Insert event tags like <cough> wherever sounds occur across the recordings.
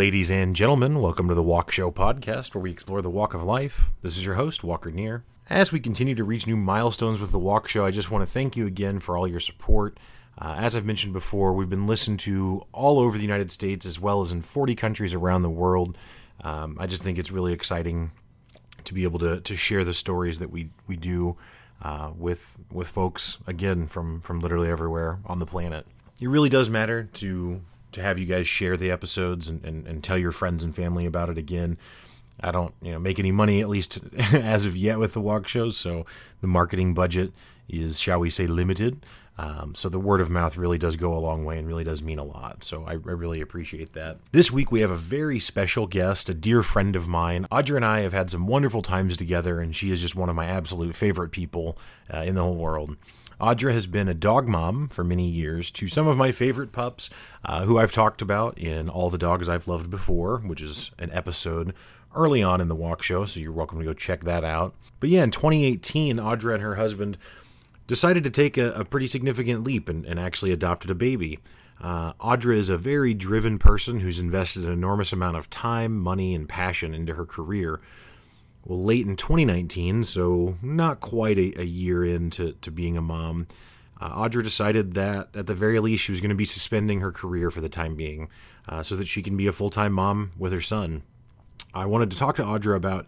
Ladies and gentlemen, welcome to the Walk Show podcast where we explore the walk of life. This is your host, Walker Neer. As we continue to reach new milestones with the Walk Show, I just want to thank you again for all your support. Uh, as I've mentioned before, we've been listened to all over the United States as well as in 40 countries around the world. Um, I just think it's really exciting to be able to, to share the stories that we, we do uh, with with folks again from from literally everywhere on the planet. It really does matter to to have you guys share the episodes and, and, and tell your friends and family about it again. I don't, you know, make any money at least <laughs> as of yet with the walk shows, so the marketing budget is, shall we say, limited. Um, so the word of mouth really does go a long way and really does mean a lot. So I, I, really appreciate that. This week we have a very special guest, a dear friend of mine. Audre and I have had some wonderful times together, and she is just one of my absolute favorite people uh, in the whole world. Audre has been a dog mom for many years to some of my favorite pups, uh, who I've talked about in All the Dogs I've Loved Before, which is an episode early on in the walk show, so you're welcome to go check that out. But yeah, in 2018, Audre and her husband decided to take a, a pretty significant leap and, and, actually adopted a baby. Uh, Audre is a very driven person who's invested an enormous amount of time, money, and passion into her career well, late in 2019, so not quite a, a year into to being a mom, uh, Audre decided that at the very least she was going to be suspending her career for the time being uh, so that she can be a full time mom with her son. I wanted to talk to Audre about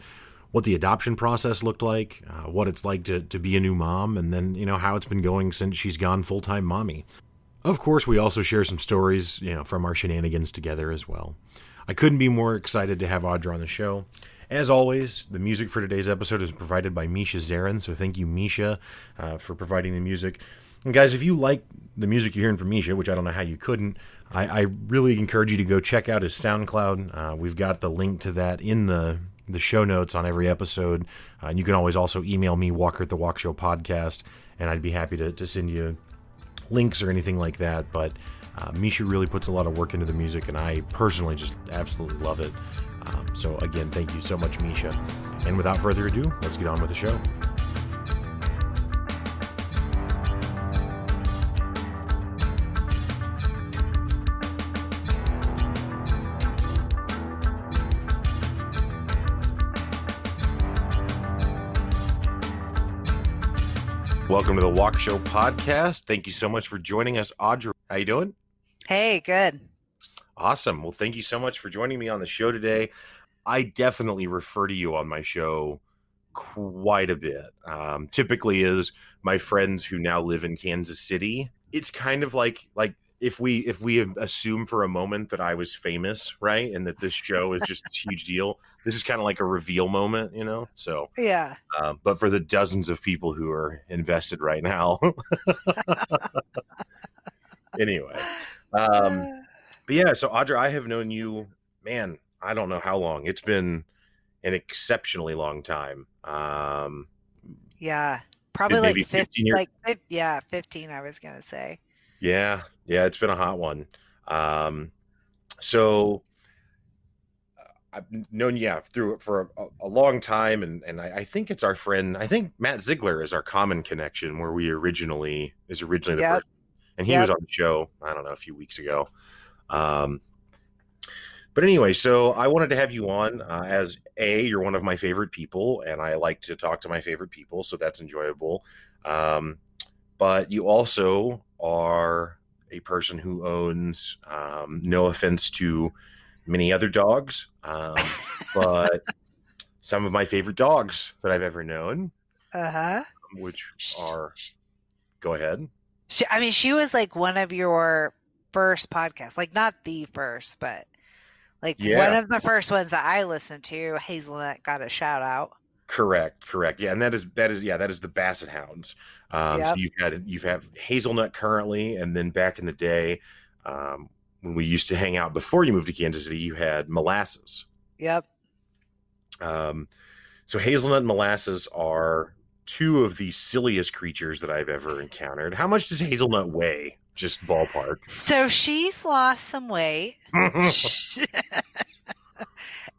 what the adoption process looked like, uh, what it's like to, to be a new mom, and then, you know, how it's been going since she's gone full time mommy. Of course, we also share some stories, you know, from our shenanigans together as well. I couldn't be more excited to have Audre on the show. As always, the music for today's episode is provided by Misha Zarins, so thank you, Misha, uh, for providing the music. And guys, if you like the music you're hearing from Misha, which I don't know how you couldn't, I, I really encourage you to go check out his SoundCloud. Uh, we've got the link to that in the the show notes on every episode. Uh, and you can always also email me, Walker at the Walk Show podcast, and I'd be happy to, to send you links or anything like that. But uh, Misha really puts a lot of work into the music, and I personally just absolutely love it. Um, so, again, thank you so much, Misha. And without further ado, let's get on with the show. Welcome to the Walk Show podcast. Thank you so much for joining us, Audre. How you doing? Hey, good. Awesome. Well, thank you so much for joining me on the show today. I definitely refer to you on my show quite a bit. Um, typically, is my friends who now live in Kansas City. It's kind of like like if we if we assume for a moment that I was famous, right, and that this show is just a huge deal. This is kind of like a reveal moment, you know. So yeah. Uh, but for the dozens of people who are invested right now, <laughs> anyway. Um, <sighs> but yeah, so Audre, I have known you, man, I don't know how long. It's been an exceptionally long time. Um, yeah, probably like 15, like yeah, 15 I was going to say. Yeah. Yeah, it's been a hot one. Um, so uh, I've known yeah through for a, a, long time, and and I, I, think it's our friend. I think Matt Ziegler is our common connection, where we originally is originally the yep. person, and he yep. was on the show. I don't know a few weeks ago. Um, but anyway, so I wanted to have you on uh, as a you're one of my favorite people, and I like to talk to my favorite people, so that's enjoyable. Um, but you also are a person who owns, um, no offense to many other dogs, um, <laughs> but some of my favorite dogs that I've ever known. Uh huh. Which are, go ahead. She, I mean, she was like one of your first podcast, like not the first, but like yeah. one of the first ones that I listened to. Hazelnut got a shout out. Correct, correct. Yeah, and that is that is yeah that is the Basset Hounds. Um, yep. So you've had you've had Hazelnut currently, and then back in the day, um, when we used to hang out before you moved to Kansas City, you had Molasses. Yep. Um, so Hazelnut and Molasses are two of the silliest creatures that I've ever encountered. How much does Hazelnut weigh? Just ballpark. So she's lost some weight. <laughs>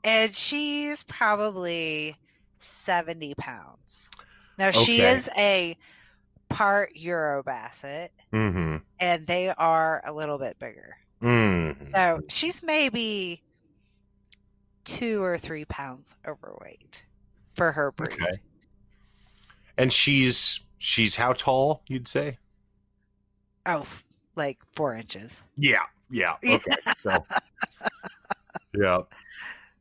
and she's probably 70 pounds. Now, okay. she is a part Eurobasset, mm-hmm. and they are a little bit bigger. Mm-hmm. So she's maybe two or three pounds overweight for her breed. Okay. And she's she's how tall? You'd say? Oh, like four inches. Yeah, <laughs> yeah. Okay. so, yeah.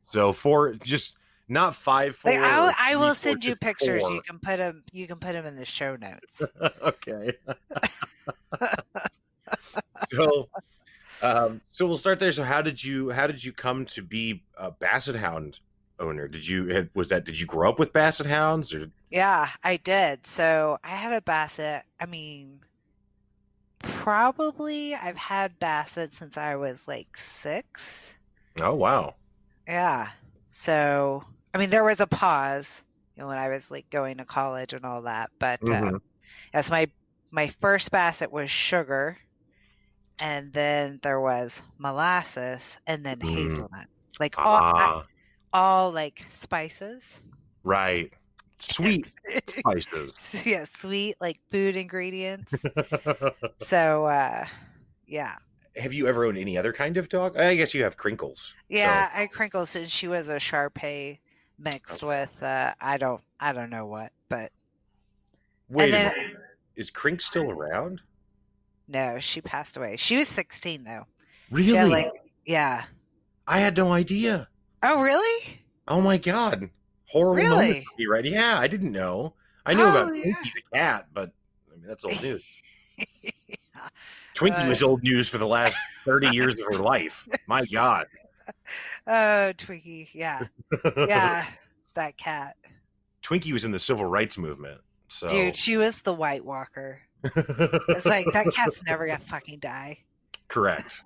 So four, just not five four. Like, I, I will send you pictures. Four. You can put them. You can put them in the show notes. <laughs> okay. <laughs> so, um, so we'll start there. So, how did you how did you come to be a Basset Hound owner? Did you was that did you grow up with Basset Hounds or? Yeah, I did. So I had a Basset. I mean, probably I've had Basset since I was like six. Oh wow. Yeah. So I mean, there was a pause you know, when I was like going to college and all that, but uh, mm-hmm. uh, as my my first Basset was sugar, and then there was molasses, and then mm. hazelnut, like all uh, all like spices. Right. Sweet spices. <laughs> yeah, sweet like food ingredients. <laughs> so uh yeah. Have you ever owned any other kind of dog? I guess you have Crinkles. Yeah, so. I Crinkles and she was a Shar Pei mixed okay. with uh I don't I don't know what, but Wait then, Is Crink still around? No, she passed away. She was 16 though. Really? like yeah. I had no idea. Oh, really? Oh my god! Horrible really? moment right? Yeah, I didn't know. I knew oh, about yeah. Twinkie the cat, but I mean that's old news. yeah. <laughs> Twinkie uh, was old news for the last thirty years of her life. My god. <laughs> Oh, Twinkie, yeah, yeah, that cat. Twinkie was in the civil rights movement. So. Dude, she was the White Walker. it's like that cat's never gonna fucking die. Correct.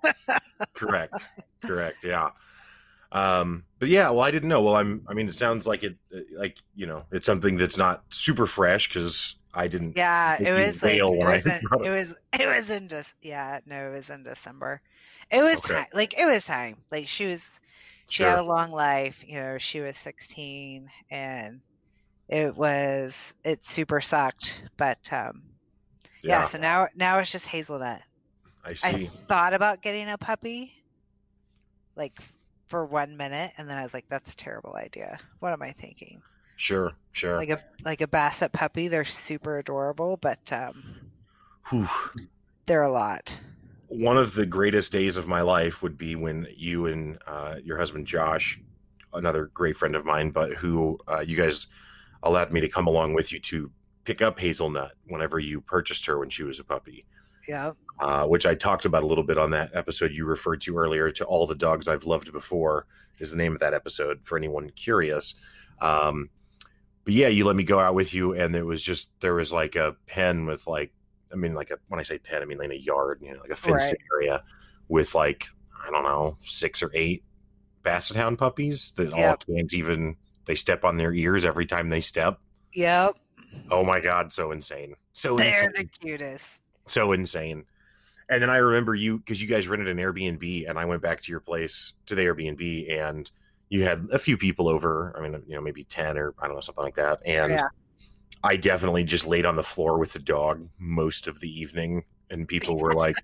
Correct. Correct. Yeah. Um, but yeah, well, I didn't know. Well, I'm. I mean, it sounds like it, like you know, it's something that's not super fresh because I didn't. Yeah, it was like it was, in, it was it was in just yeah no it was in December. It was okay. time like it was time like she was she sure. had a long life you know she was 16 and it was it super sucked but um yeah, yeah so now now it's just hazelnut. I see. I thought about getting a puppy like for one minute, and then I was like, "That's a terrible idea. What am I thinking?" Sure, sure. Like a like a basset puppy, they're super adorable, but um, Whew. they're a lot. One of the greatest days of my life would be when you and uh, your husband Josh, another great friend of mine, but who uh, you guys allowed me to come along with you to pick up Hazelnut whenever you purchased her when she was a puppy. Yeah. Uh, which I talked about a little bit on that episode you referred to earlier. To all the dogs I've loved before is the name of that episode for anyone curious. Um, but yeah, you let me go out with you, and it was just there was like a pen with like, I mean, like a when I say pen, I mean like a yard, you know, like a fenced right. area with like I don't know six or eight basset hound puppies that yep. all can't even they step on their ears every time they step. Yep. Oh my god, so insane. So They're insane. the cutest so insane. And then I remember you because you guys rented an Airbnb, and I went back to your place to the Airbnb, and you had a few people over. I mean, you know, maybe ten or I don't know something like that. And yeah. I definitely just laid on the floor with the dog most of the evening, and people were like,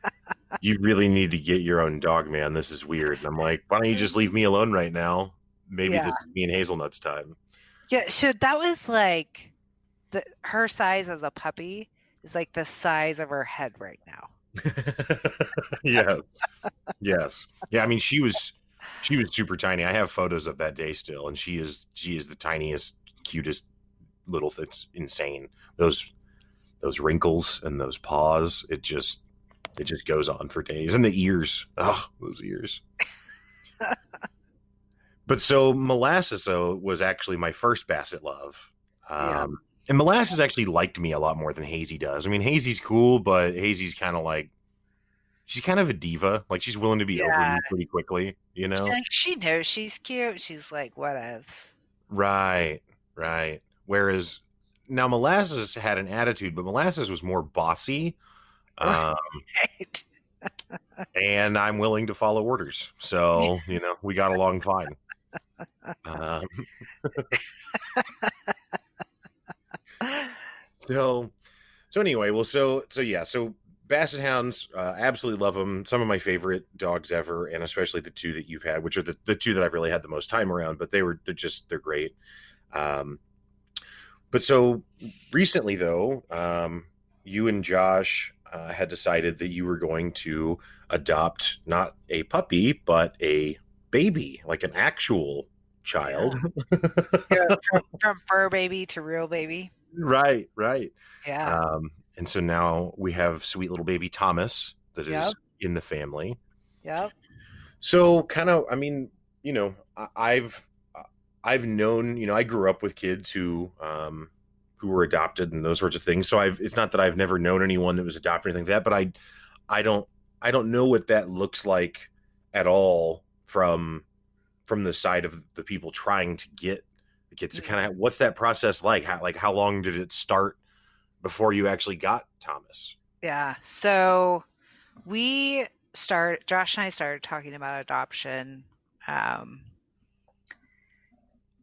<laughs> "You really need to get your own dog, man. This is weird." And I'm like, "Why don't you just leave me alone right now? Maybe yeah. this is me and Hazelnut's time." Yeah, so that was like the her size as a puppy is like the size of her head right now. <laughs> yes. yes. Yeah, I mean she was she was super tiny. I have photos of that day still and she is she is the tiniest cutest little it's insane. Those those wrinkles and those paws, it just it just goes on for days. And the ears. Oh, those ears. <laughs> but so molasses was actually my first basset love. Um, yeah and Molasses actually liked me a lot more than Hazy does. I mean, Hazy's cool, but Hazy's kind of like she's kind of a diva. Like she's willing to be yeah. over me pretty quickly, you know. Like she knows she's cute. She's like, what whatever. Right, right. Whereas now Molasses had an attitude, but Molasses was more bossy. <laughs> Um, right. and I'm willing to follow orders, so you know we got along fine. <laughs> Um, <laughs> <laughs> so so anyway, well, so so yeah, so Basset Hounds, uh, absolutely love them. Some of my favorite dogs ever, and especially the two that you've had, which are the, the two that I've really had the most time around. But they were they're just they're great. Um, but so recently, though, um, you and Josh uh, had decided that you were going to adopt not a puppy but a baby, like an actual child. <laughs> Yeah. from, from fur baby to real baby. Right, right. Yeah. Um, and so now we have sweet little baby Thomas that is yep. in the family. Yeah. So kind of, I mean, you know, I've I've known, you know, I grew up with kids who um, who were adopted and those sorts of things. So I've it's not that I've never known anyone that was adopted or anything like that, but I I don't I don't know what that looks like at all from from the side of the people trying to get the kids to kind of what's that process like? How like how long did it start before you actually got Thomas? Yeah. So we start Josh and I started talking about adoption um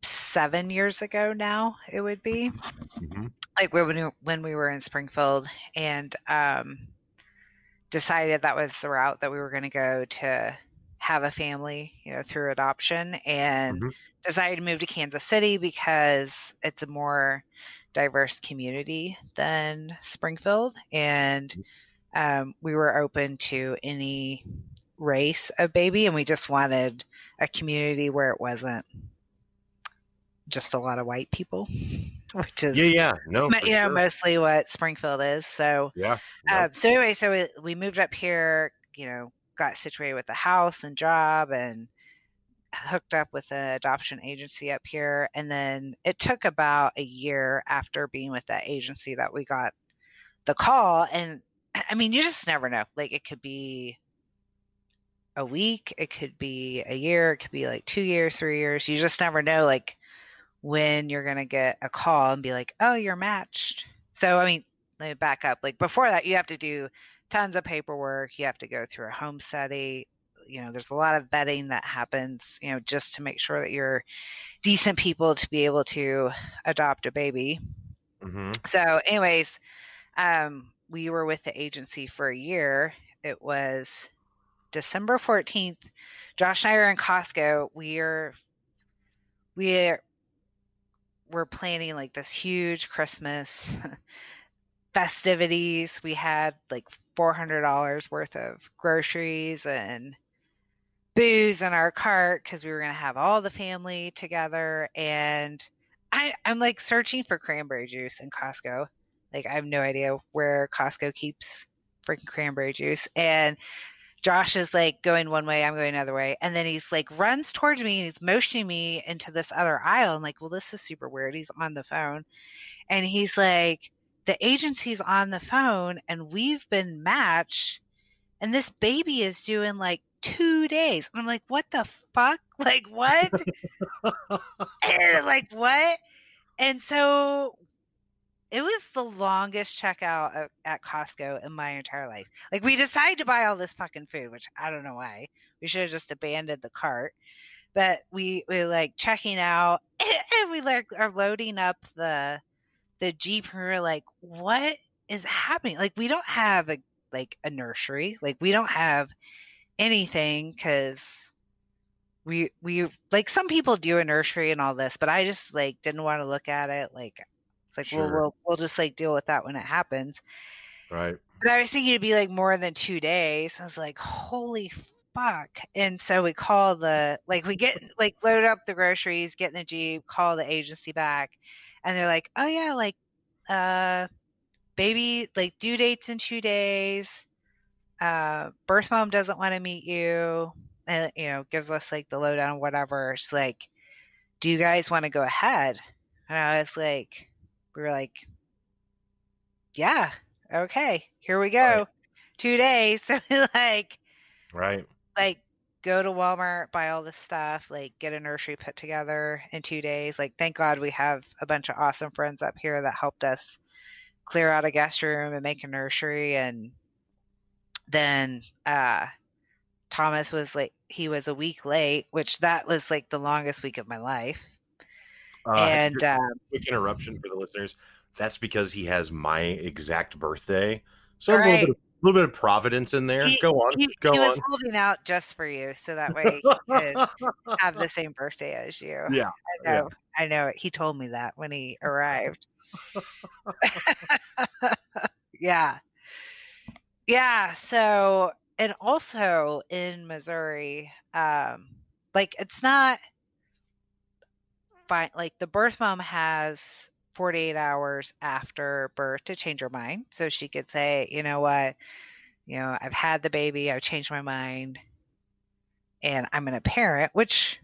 seven years ago now it would be mm-hmm. like when we, when we were in springfield and um, decided that was the route that we were going to go to have a family you know through adoption and mm-hmm. Decided to move to kansas city because it's a more diverse community than springfield and um, we were open to any race of baby and we just wanted a community where it wasn't just a lot of white people, <laughs> which is yeah, yeah, no, you know, mostly what Springfield is. So yeah. Uh, so anyway, so we, we moved up here. You know, got situated with the house and job, and hooked up with an adoption agency up here. And then it took about a year after being with that agency that we got the call. And <clears throat> I mean, you just never know. Like it could be a week, it could be a year, it could be like two years, three years. You just never know. Like when you're going to get a call and be like, oh, you're matched. So, I mean, let me back up. Like before that, you have to do tons of paperwork. You have to go through a home study. You know, there's a lot of vetting that happens, you know, just to make sure that you're decent people to be able to adopt a baby. Mm-hmm. So, anyways, um, we were with the agency for a year. It was December 14th. Josh and I are in Costco. We are we are we're planning like this huge Christmas <laughs> festivities. We had like $400 worth of groceries and booze in our cart because we were going to have all the family together. And I, I'm like searching for cranberry juice in Costco. Like, I have no idea where Costco keeps freaking cranberry juice. And Josh is like going one way, I'm going another way. And then he's like runs towards me and he's motioning me into this other aisle. I'm like, well, this is super weird. He's on the phone. And he's like, the agency's on the phone and we've been matched. And this baby is doing like two days. And I'm like, what the fuck? <laughs> Like, what? and <laughs> eh, like, what? And so it was the longest checkout at, at Costco in my entire life. Like we decided to buy all this fucking food, which I don't know why. We should have just abandoned the cart. But we we like checking out <laughs> and we like are loading up the the Jeep and we are like, what is happening? Like we don't have a like a nursery. Like we don't have anything because we we like some people do a nursery and all this, but I just like didn't want to look at it. Like it's like, sure. well, we'll we'll just like deal with that when it happens. Right. But I was thinking it'd be like more than two days. I was like, holy fuck. And so we call the like we get like load up the groceries, get in the Jeep, call the agency back, and they're like, Oh yeah, like uh baby like due dates in two days. Uh birth mom doesn't want to meet you and you know, gives us like the lowdown, whatever. It's like, Do you guys want to go ahead? And I was like, we were like, yeah, okay, here we go. Right. Two days. <laughs> So we like, right. Like, go to Walmart, buy all this stuff, like get a nursery put together in two days. Like, thank God we have a bunch of awesome friends up here that helped us clear out a guest room and make a nursery. And then, uh, Thomas was like, he was a week late, which that was like the longest week of my life. Uh, and uh, quick interruption for the listeners. That's because he has my exact birthday. So right. a little bit, of, little bit of providence in there. He, Go on. He, Go he on. was holding out just for you, so that way he could <laughs> have the same birthday as you. Yeah, I know. Yeah. I know it. He told me that when he arrived. <laughs> <laughs> yeah, yeah. So, and also in Missouri, um, like it's not fine. Like the birth mom has 48 hours after birth to change her mind. So she could say, you know what, you know, I've had the baby, I've changed my mind, and I'm going to parent, which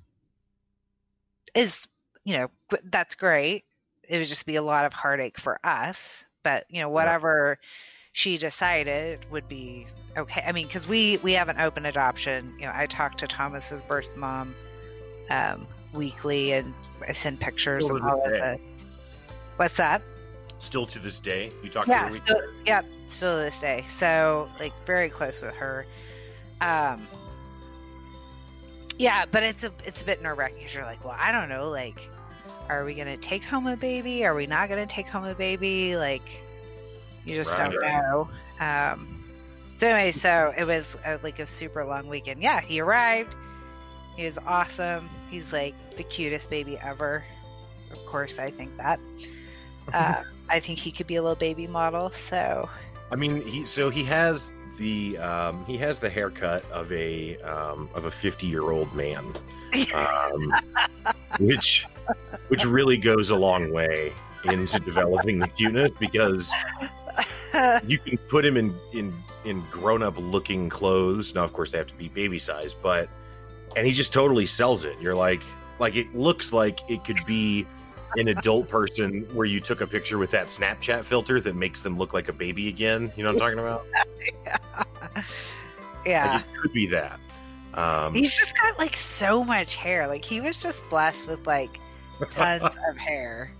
is, you know, that's great. It would just be a lot of heartache for us. But, you know, whatever yeah. She decided would be okay. I mean, because we, we have an open adoption. You know, I talk to Thomas's birth mom um, weekly and I send pictures of all of the What's that? Still to this day, you talk yeah, to her. Still, yeah, still to this day. So like very close with her. Um, yeah, but it's a it's a bit nerve wracking because you're like, well, I don't know, like, are we gonna take home a baby? Are we not gonna take home a baby? Like, you just right. don't know. Um, so anyway, so it was a, like a super long weekend. Yeah, he arrived. He was awesome. He's like the cutest baby ever. Of course, I think that. <laughs> Uh, I think he could be a little baby model. So, I mean, he so he has the um, he has the haircut of a um, of a fifty year old man, um, <laughs> which which really goes a long way into developing the cuteness because <laughs> you can put him in in in grown up looking clothes. Now, of course, they have to be baby size, but and he just totally sells it. You're like, like it looks like it could be an adult person where you took a picture with that Snapchat filter that makes them look like a baby again. You know what I'm talking about? yeah. <laughs> yeah. Like it could be that. Um, He's just got like so much hair. Like he was just blessed with like tons <laughs> of hair.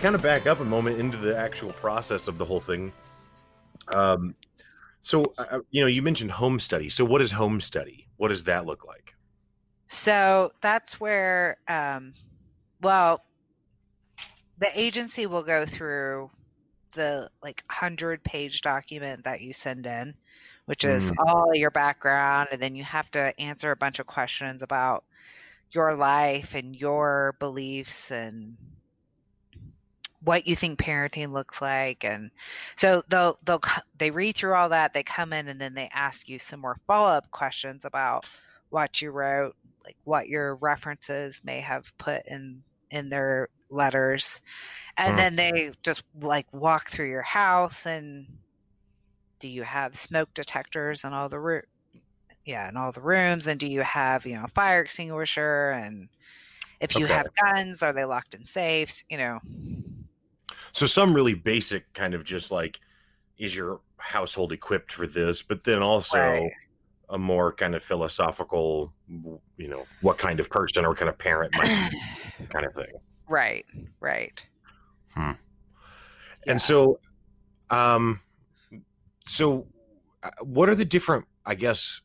Kind of back up a moment into the actual process of the whole thing. Um, so uh, uh, you know, you mentioned home study. So what is home study? What does that look like? So that's where, um, well, the agency will go through the like hundred page document that you send in, which is mm. all your background, and then you have to answer a bunch of questions about your life and your beliefs and what you think parenting looks like and so they'll they'll they read through all that they come in and then they ask you some more follow-up questions about what you wrote like what your references may have put in in their letters. And mm-hmm. then they just like walk through your house and do you have smoke detectors in all the room yeah in all the rooms? And do you have you know fire extinguisher? And if you okay. have guns are they locked in safes? You know so some really basic kind of just like is your household equipped for this, but then also right. a more kind of philosophical, you know, what kind of person or kind of parent might be <clears throat> kind of thing. Right, right. Hmm. Yeah. And so, um, so uh, what are the different, I guess,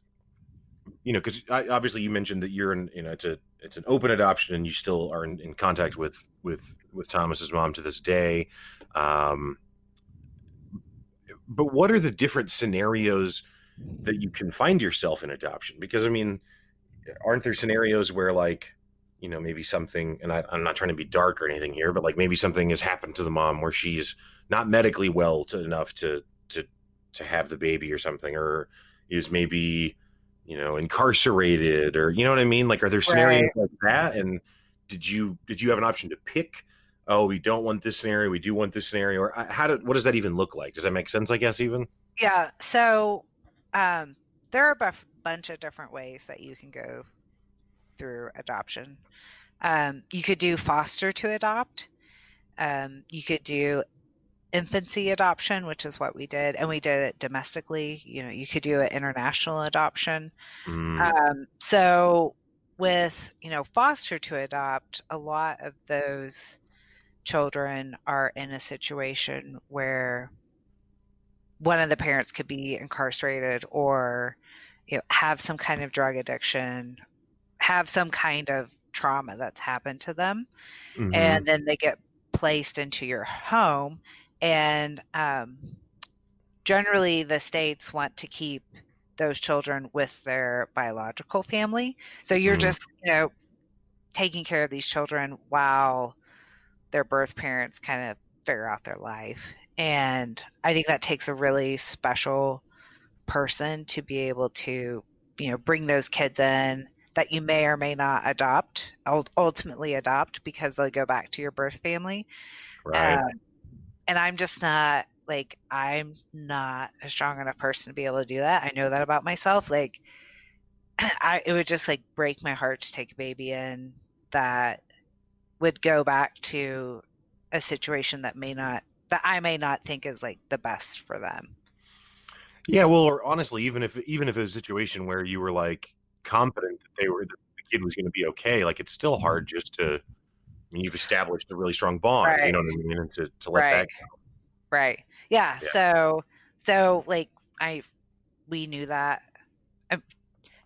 you know, because obviously you mentioned that you're in, you know, it's a it's an open adoption, and you still are in, in contact with with with Thomas's mom to this day. Um, but what are the different scenarios that you can find yourself in adoption? Because I mean, aren't there scenarios where like you know maybe something and I, am not trying to be dark or anything here but like maybe something has happened to the mom where she's not medically well to, enough to to to have the baby or something or is maybe you know incarcerated or you know what i mean like are there scenarios right. like that and did you did you have an option to pick oh we don't want this scenario we do want this scenario or uh, how did what does that even look like does that make sense i guess even yeah so um there are a bunch of different ways that you can go through adoption. Um, you could do foster to adopt. Um, you could do infancy adoption, which is what we did, and we did it domestically. You know, you could do an international adoption. Mm. Um, so with you know foster to adopt, a lot of those children are in a situation where one of the parents could be incarcerated or you know have some kind of drug addiction have some kind of trauma that's happened to them mm-hmm. and then they get placed into your home and um, generally the states want to keep those children with their biological family. So you're mm-hmm. just you know taking care of these children while their birth parents kind of figure out their life. And i think that takes a really special person to be able to you know bring those kids in that you may or may not adopt ultimately adopt because they'll go back to your birth family. Right. Um, and i'm just not like i'm not a strong enough person to be able to do that i know that about myself like <clears throat> I, it would just like break my heart to take a baby in that would go back to a situation that may not that I may not think is like the best for them. Yeah, well, or honestly, even if even if it was a situation where you were like confident that they were that the kid was going to be okay, like it's still hard mm-hmm. just to. I mean, you've established a really strong bond. Right. You know what I mean? And to to let right. that go. Right. Yeah, yeah. So so like I we knew that. Uh,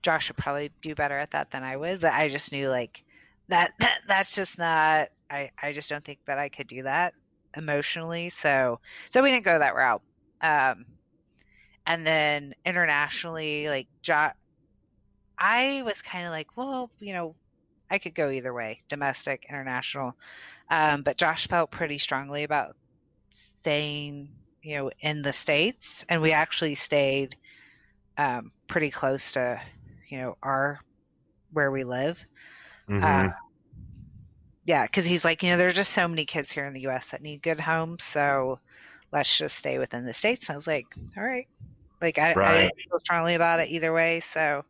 Josh would probably do better at that than I would, but I just knew like that, that that's just not. I I just don't think that I could do that emotionally. So so we didn't go that route. Um, and then internationally, like Josh, I was kind of like, well, you know, I could go either way, domestic, international. Um, but Josh felt pretty strongly about staying, you know, in the states, and we actually stayed um, pretty close to, you know, our where we live. Mm-hmm. Uh, yeah, because he's like, you know, there's just so many kids here in the U.S. that need good homes, so let's just stay within the states. And I was like, all right, like I, right. I feel strongly about it either way, so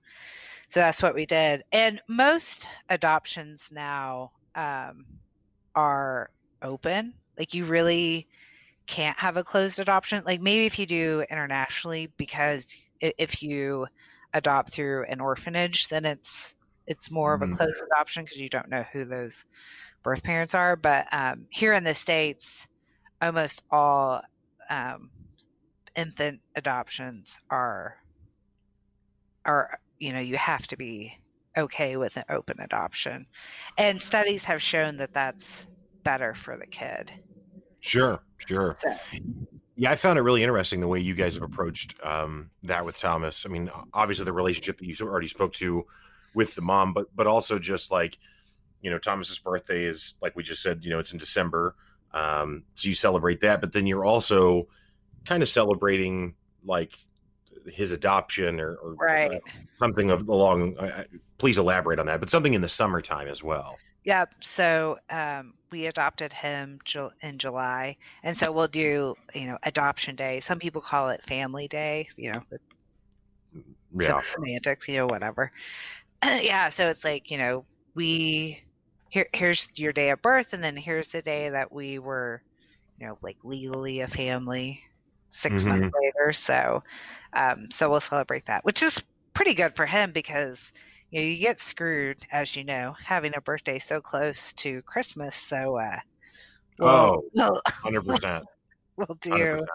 so that's what we did. And most adoptions now um, are open. Like you really can't have a closed adoption. Like maybe if you do internationally, because if you adopt through an orphanage, then it's it's more mm-hmm. of a mm-hmm. closed adoption because you don't know who those birth parents are. But um, here in the states, almost all um, infant adoptions are are you know you have to be okay with an open adoption, and studies have shown that that's better for the kid. Sure, sure. So. Yeah, I found it really interesting the way you guys have approached um, that with Thomas. I mean, obviously the relationship that you already spoke to with the mom, but but also just like you know, Thomas's birthday is like we just said, you know, it's in December. Um, so you celebrate that, but then you're also kind of celebrating like his adoption or, or right. Uh, something of along. Uh, please elaborate on that, but something in the summertime as well. Yep. So um, we adopted him in July, and so we'll do you know adoption day. Some people call it family day. You know, yeah. semantics. You know, whatever. <clears throat> yeah. So it's like you know we here here's your day of birth and then here's the day that we were you know like legally a family 6 mm-hmm. months later so um so we'll celebrate that which is pretty good for him because you know you get screwed as you know having a birthday so close to christmas so uh we'll, oh we'll, 100% <laughs> we'll do 100%.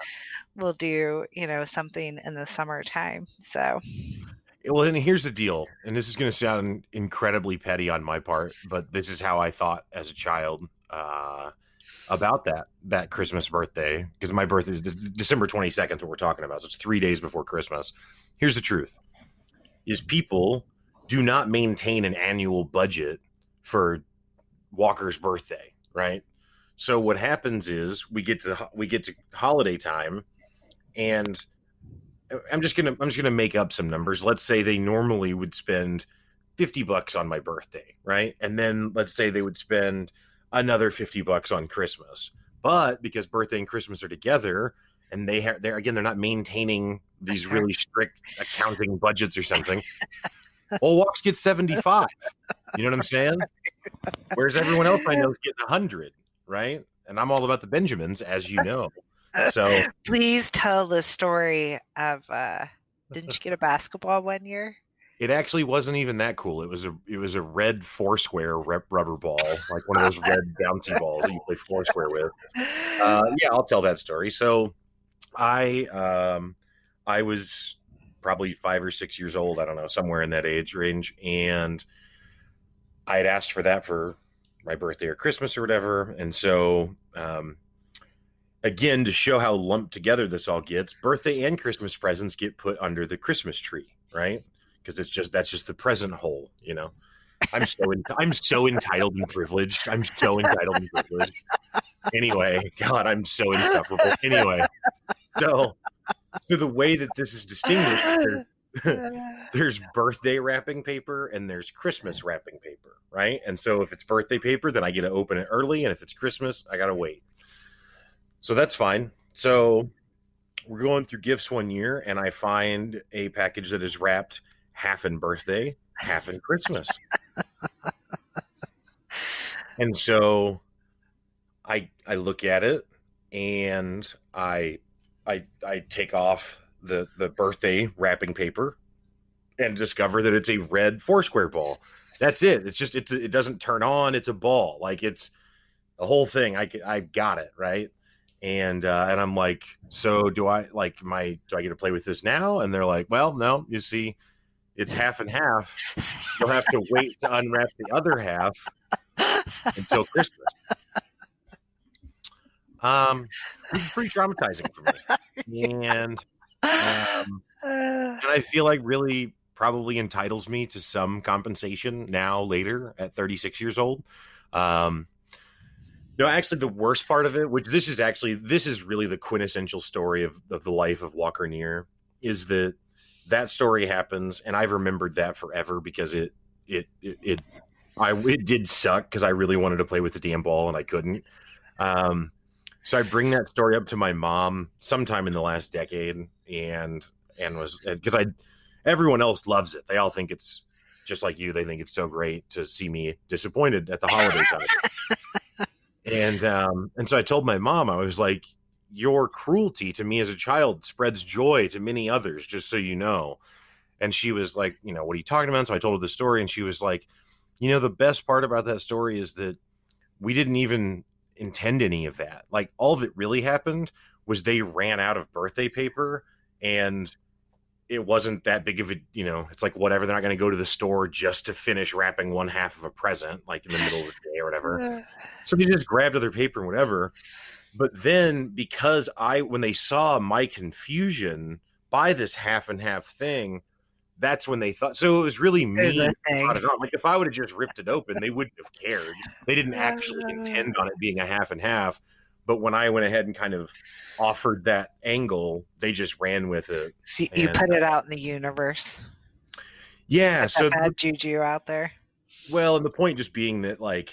we'll do you know something in the summertime so well, and here's the deal, and this is going to sound incredibly petty on my part, but this is how I thought as a child uh, about that that Christmas birthday because my birthday is December 22nd. What we're talking about, so it's three days before Christmas. Here's the truth: is people do not maintain an annual budget for Walker's birthday, right? So what happens is we get to we get to holiday time, and uh, I'm just gonna I'm just gonna make up some numbers. Let's say they normally would spend fifty bucks on my birthday, right? And then let's say they would spend another fifty bucks on Christmas. But because birthday and Christmas are together, and they have they're again they're not maintaining these really strict accounting budgets or something. <laughs> Old Walks gets 75. You know what I'm saying? Whereas everyone else I know is getting 100, right? And I'm all about the Benjamins, as you know. So <laughs> please tell the story of uh didn't you get a basketball one year? It actually wasn't even that cool. It was a it was a red foursquare rubber ball, like one of those red bouncy balls that you play foursquare with. Uh, <laughs> yeah, I'll tell that story. So, I um, I was probably five or six years old. I don't know, somewhere in that age range, and I had asked for that for my birthday or Christmas or whatever, and so um, again to show how lumped together this all gets, birthday and Christmas presents get put under the Christmas tree, right? Because it's just that's just the present whole, you know. I'm <laughs> so in, I'm so entitled and privileged. I'm so entitled and privileged. Anyway, God, I'm so insufferable. Anyway, so so the way that this is distinguished, <laughs> there's birthday wrapping paper and there's Christmas wrapping paper, right? And so if it's birthday paper, then I get to open it early, and if it's Christmas, I gotta wait. So that's fine. So we're going through gifts one year, and I find a package that is wrapped half in birthday, half in Christmas. <laughs> and so I I look at it and I I I take off the the birthday wrapping paper and discover that it's a red foursquare ball. That's it. It's just it's it doesn't turn on. It's a ball. Like it's the whole thing. I I got it right. And uh, and I'm like, so do I like my do I get to play with this now? And they're like, well, no. You see, it's half and half. You'll have to wait to unwrap the other half until Christmas. Um, it's pretty traumatizing for me, and um, and I feel like really probably entitles me to some compensation now later at 36 years old. Um, no, actually, the worst part of it, which this is actually this is really the quintessential story of, of the life of Walker Neer, is that that story happens, and I've remembered that forever because it it it, it I it did suck because I really wanted to play with the damn ball and I couldn't. Um, so I bring that story up to my mom sometime in the last decade, and and was because I everyone else loves it. They all think it's just like you. They think it's so great to see me disappointed at the holiday time. <laughs> and um, and so I told my mom I was like, your cruelty to me as a child spreads joy to many others, just so you know. And she was like, you know, what are you talking about? So I told her the story, and she was like, you know, the best part about that story is that we didn't even intend any of that. Like, all that really happened was they ran out of birthday paper, and it wasn't that big of a, you know, it's like whatever. They're not going to go to the store just to finish wrapping one half of a present, like in the middle of the day or whatever. <sighs> So they just grabbed other paper and whatever. But then because I when they saw my confusion by this half and half thing, that's when they thought so it was really me like if i would have just ripped it open they wouldn't have cared. They didn't actually intend uh. on it being a half and half. But when i went ahead and kind of offered that angle they just ran with it See, you put it out in the universe. Yeah so had juju out there. Well and the point just being that like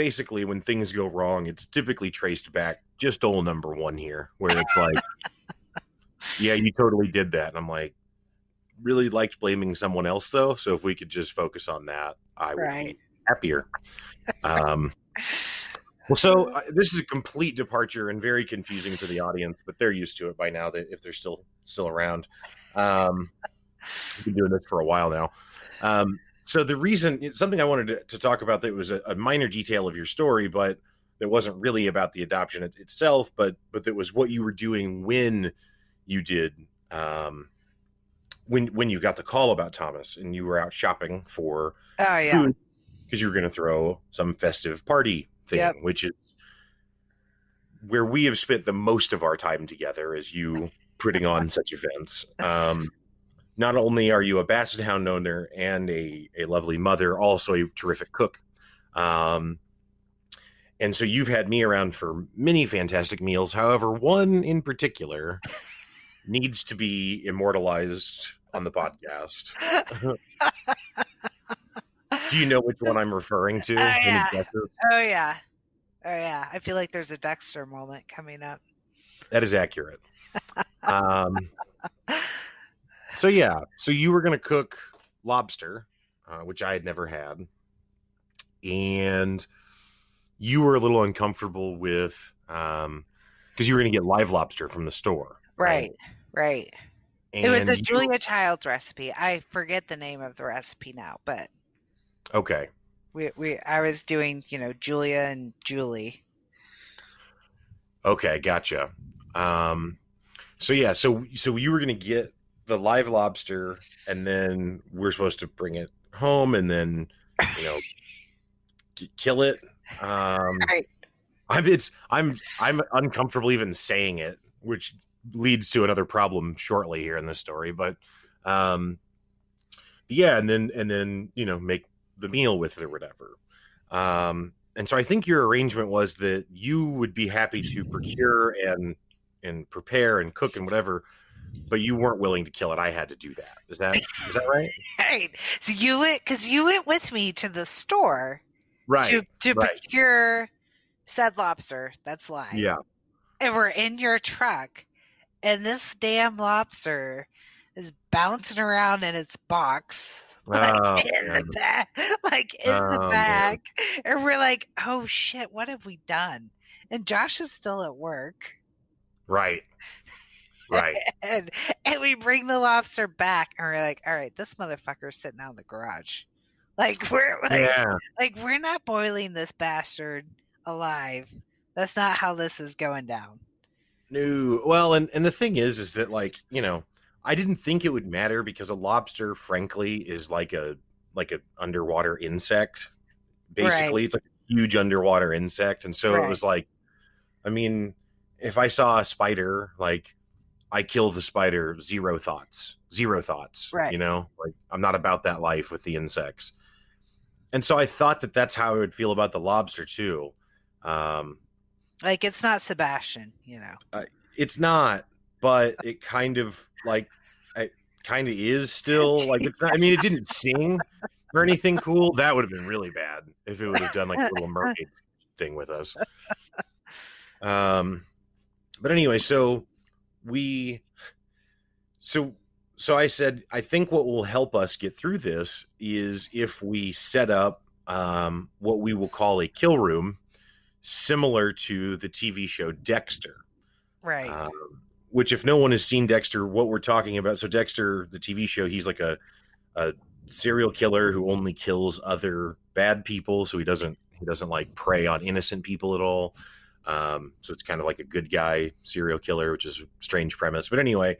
basically when things go wrong it's typically traced back just old number one here, where it's like, <laughs> yeah, you totally did that. And I'm like, really liked blaming someone else though. So if we could just focus on that, I would right. be happier. Um, well, so uh, this is a complete departure and very confusing for the audience, but they're used to it by now. That if they're still still around, um, we've been doing this for a while now. Um, so the reason something I wanted to, to talk about that was a, a minor detail of your story, but that wasn't really about the adoption itself, but but that was what you were doing when you did um, when when you got the call about Thomas and you were out shopping for oh, yeah. food because you were going to throw some festive party thing, yep. which is where we have spent the most of our time together as you putting on such events. Um, not only are you a basset hound owner and a, a lovely mother, also a terrific cook. Um, and so you've had me around for many fantastic meals. However, one in particular <laughs> needs to be immortalized on the podcast. Do you know which one I'm referring to? Oh yeah. oh yeah. Oh yeah. I feel like there's a Dexter moment coming up. That is accurate. <laughs> um, so yeah, so you were going to cook lobster, uh, which I had never had, and you were a little uncomfortable with um because you were going to get live lobster from the store, right? Right. right. it was a you... Julia Childs recipe. I forget the name of the recipe now, but okay. We we I was doing you know Julia and Julie. Okay, gotcha. Um, so yeah, so so you were going to get the live lobster, and then we're supposed to bring it home, and then you know kill it. Um, right. I'm it's I'm I'm uncomfortable even saying it, which leads to another problem shortly here in this story. But um, yeah, and then and then you know make the meal with it or whatever. Um, and so I think your arrangement was that you would be happy to procure and and prepare and cook and whatever, but you weren't willing to kill it. I had to do that. Is that is that right? <laughs> right. So you went because you went with me to the store, right? To to right. procure said lobster. That's live. Yeah. And we're in your truck, and this damn lobster is bouncing around in its box. <laughs> Like oh, in man. the back, <laughs> like in oh, the back, man. and we're like, "Oh shit, what have we done?" And Josh is still at work, Right. Right. <laughs> and, and we bring the lobster back and we're like, all right, this motherfucker's sitting out in the garage. Like we're <laughs> like, yeah. like we're not boiling this bastard alive. That's not how this is going down. No. Well, and and the thing is is that like, you know, I didn't think it would matter because a lobster frankly is like a like an underwater insect. Basically, right. it's like a huge underwater insect and so right. it was like I mean, if I saw a spider, like I kill the spider, zero thoughts, zero thoughts. Right. You know, like I'm not about that life with the insects. And so I thought that that's how I would feel about the lobster too. Um, like it's not Sebastian, you know. Uh, it's not, but it kind of like it kind of is still like it's not. I mean, it didn't <laughs> sing or anything cool. That would have been really bad if it would have done like a little mermaid thing with us. <laughs> Um, but anyway, so we so so I said I think what will help us get through this is if we set up um, what we will call a kill room, similar to the TV show Dexter. Right. Um, which, if no one has seen Dexter, what we're talking about. So Dexter, the TV show, he's like a a serial killer who only kills other bad people. So he doesn't he doesn't like prey on innocent people at all. Um, so it's kind of like a good guy serial killer, which is a strange premise. But anyway,